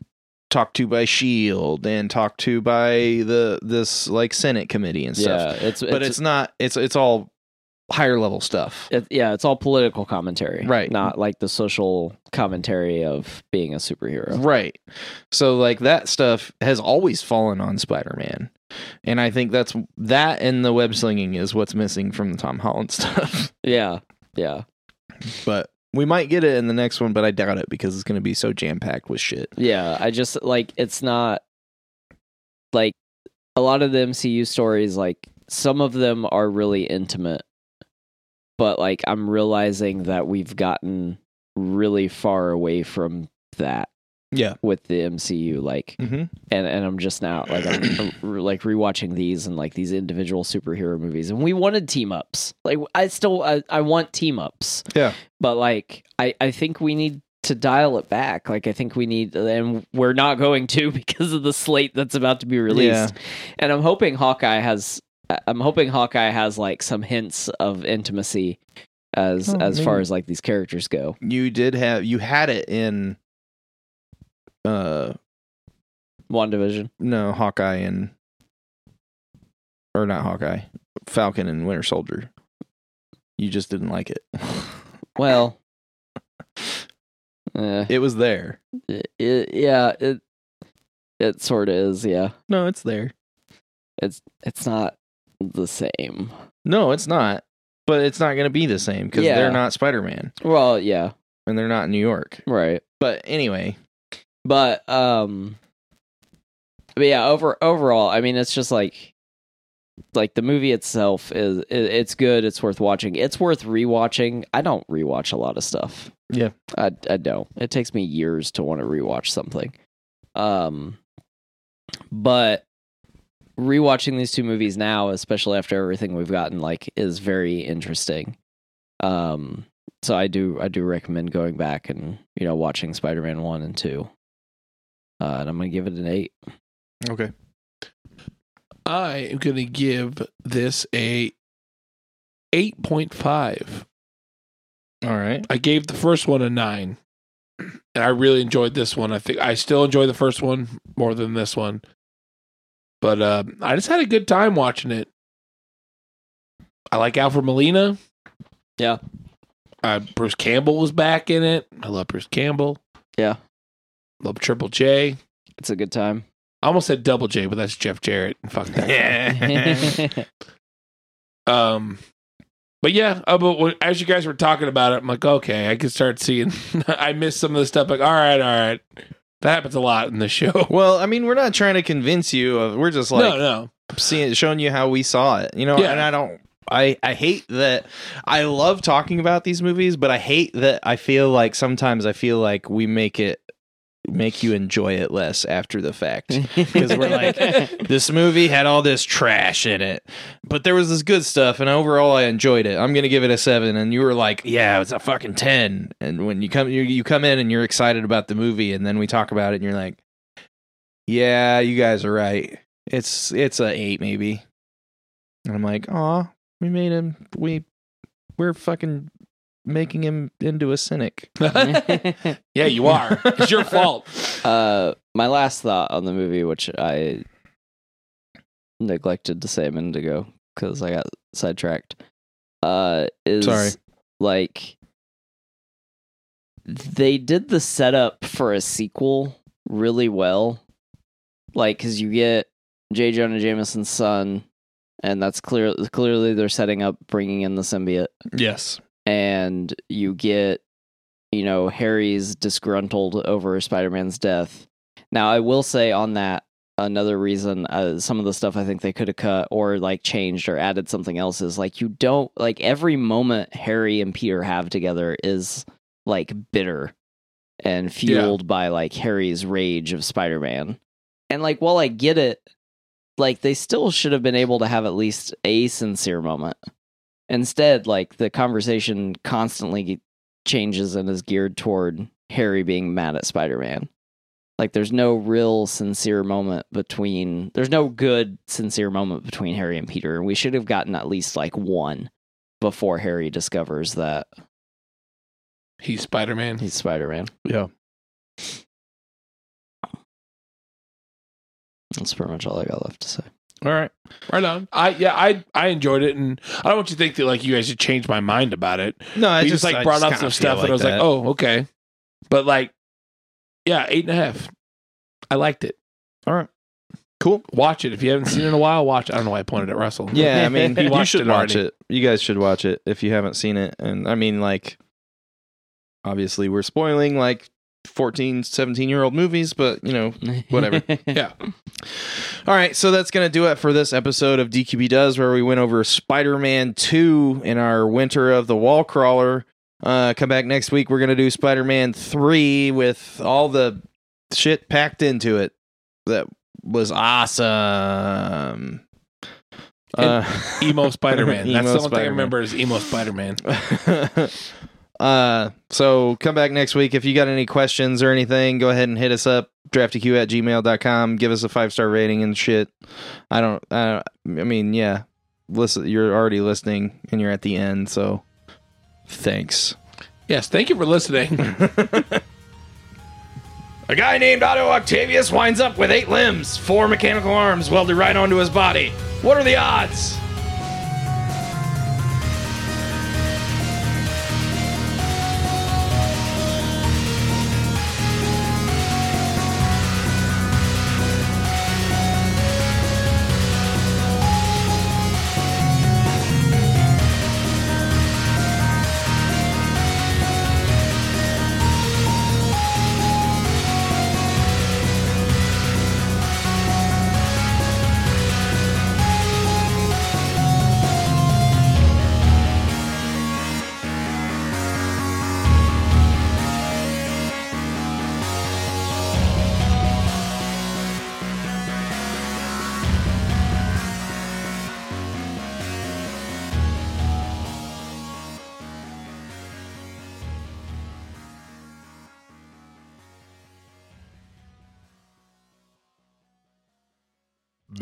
Speaker 2: talked to by shield and talked to by the this like senate committee and stuff
Speaker 3: yeah, it's
Speaker 2: but it's, not it's it's all higher level stuff
Speaker 3: it, yeah, it's all political commentary.
Speaker 2: Right.
Speaker 3: Not like the social commentary of being a superhero.
Speaker 2: right so like that stuff has always fallen on spider-man and i think that's that and the web slinging is what's missing from the tom holland stuff
Speaker 3: Yeah. Yeah.
Speaker 2: but we might get it in the next one but i doubt it because it's going to be so jam-packed with shit
Speaker 3: Yeah, I just like it's not like a lot of the MCU stories like some of them are really intimate. But like I'm realizing that we've gotten really far away from that
Speaker 2: yeah.
Speaker 3: with the MCU like
Speaker 2: mm-hmm.
Speaker 3: and and I'm just now like I'm, I'm like rewatching these and like these individual superhero movies and we wanted team ups like I still I, I want team ups
Speaker 2: Yeah.
Speaker 3: but like I I think we need to dial it back. Like I think we need and we're not going to because of the slate that's about to be released. And I'm hoping Hawkeye has I'm hoping Hawkeye has like some hints of intimacy as
Speaker 2: Oh,
Speaker 3: as far as like these characters go
Speaker 2: you did have you had it in uh
Speaker 3: WandaVision.
Speaker 2: no hawkeye and or not hawkeye falcon and winter soldier you just didn't like it
Speaker 3: well eh.
Speaker 2: it was there
Speaker 3: it, it, yeah, it it sort of is. Yeah,
Speaker 2: no it's there
Speaker 3: it's it's not the same.
Speaker 2: no it's not but it's not going to be the same because
Speaker 3: Yeah.
Speaker 2: they're not spider-man
Speaker 3: Well, yeah,
Speaker 2: and they're not in new york
Speaker 3: right.
Speaker 2: but anyway
Speaker 3: But um, but yeah, over overall, I mean, it's just like like the movie itself is it, it's good. It's worth watching. It's worth rewatching. I don't rewatch a lot of stuff.
Speaker 2: Yeah.
Speaker 3: I I don't. It takes me years to want to rewatch something. Um, but rewatching these two movies now, especially after everything we've gotten, like, is very interesting. Um, so I do I do recommend going back and you know watching Spider Man one and two. Uh, and I'm gonna give it an eight.
Speaker 2: okay
Speaker 4: I am going to give this a 8.5
Speaker 2: All right.
Speaker 4: I gave the first one a nine, and I really enjoyed this one. I think I still enjoy the first one more than this one, but uh, I just had a good time watching it. I like Alfred Molina.
Speaker 3: Yeah.
Speaker 4: Uh, Bruce Campbell was back in it. I love Bruce Campbell.
Speaker 3: Yeah.
Speaker 4: Love Triple J.
Speaker 3: It's a good time.
Speaker 4: I almost said Double J, but that's Jeff Jarrett. Fuck that. Um, but yeah, uh, but when, as you guys were talking about it, I'm like, okay, I can start seeing. I missed some of the stuff. Like, all right, all right, that happens a lot in the show.
Speaker 2: Well, I mean, we're not trying to convince you. Of, we're just like
Speaker 4: no, no,
Speaker 2: seeing, showing you how we saw it. You know,
Speaker 4: Yeah.
Speaker 2: and I don't. I, I hate that I love talking about these movies, but I hate that I feel like sometimes I feel like we make it make you enjoy it less after the fact. Because we're like, this movie had all this trash in it, but there was this good stuff, and overall I enjoyed it. I'm gonna give it a seven, and you were like, yeah, it's a fucking ten. And when you come, you, you come in and you're excited about the movie, and then we talk about it, and you're like, yeah, you guys are right. It's it's a eight maybe. And I'm like, aw, we made him. We we're fucking making him into a cynic.
Speaker 4: yeah, you are. It's your fault.
Speaker 3: uh, my last thought on the movie, which I neglected to say a minute ago because I got sidetracked, uh, is
Speaker 2: Sorry.
Speaker 3: like they did the setup for a sequel really well. Like, because you get J. Jonah Jameson's son, and that's clear. Clearly, they're setting up bringing in the symbiote
Speaker 2: Yes.
Speaker 3: And you get you know harry's disgruntled over spider-man's death. Now i will say on that another reason uh, some of the stuff i think they could have cut or like changed or added something else is like you don't like every moment harry and peter have together is like bitter and fueled by like harry's rage of spider-man. And like while i get it like they still should have been able to have at least a sincere moment Instead, like the conversation constantly changes and is geared toward Harry being mad at Spider Man. Like there's no real sincere moment between there's no good sincere moment between Harry and Peter. And we should have gotten at least like one before Harry discovers that
Speaker 4: He's Spider Man.
Speaker 3: he's Spider Man.
Speaker 2: Yeah.
Speaker 3: That's pretty much all I got left to say.
Speaker 2: All right.
Speaker 4: Right on. I yeah, I I enjoyed it, and I don't want you to think that like you guys should change my mind about it.
Speaker 2: No, I
Speaker 4: you just, like brought up some
Speaker 2: feel
Speaker 4: stuff, and I was like, oh, okay. But like, yeah, eight and a half. I liked it.
Speaker 2: all right, cool.
Speaker 4: Watch it if you haven't seen it in a while. Watch. it. I don't know why I pointed at Russell.
Speaker 2: Yeah, I mean,
Speaker 4: He
Speaker 2: you should
Speaker 4: it
Speaker 2: watch it. You guys should watch it if you haven't seen it. And I mean, like, obviously, we're spoiling like 14, 17 year old movies, but you know, Whatever.
Speaker 4: Yeah.
Speaker 2: All right, so that's to do it for this episode of DQB Does, where we went over Spider Man 2 in our Winter of the Wall Crawler. Uh, come back next week. We're to do Spider Man 3 with all the shit packed into it. That was awesome. Uh,
Speaker 4: Emo Spider Man. That's
Speaker 2: Emo
Speaker 4: the only thing I remember is emo Spider Man.
Speaker 2: uh so come back next week if you got any questions or anything go ahead and hit us up draftyq at gmail.com give us a five star rating and shit i don't i, don't, I mean yeah listen you're already listening and you're at the end so thanks
Speaker 4: Yes. Thank you for listening.
Speaker 1: A guy named Otto Octavius winds up with eight limbs, four mechanical arms welded right onto his body. What are the odds?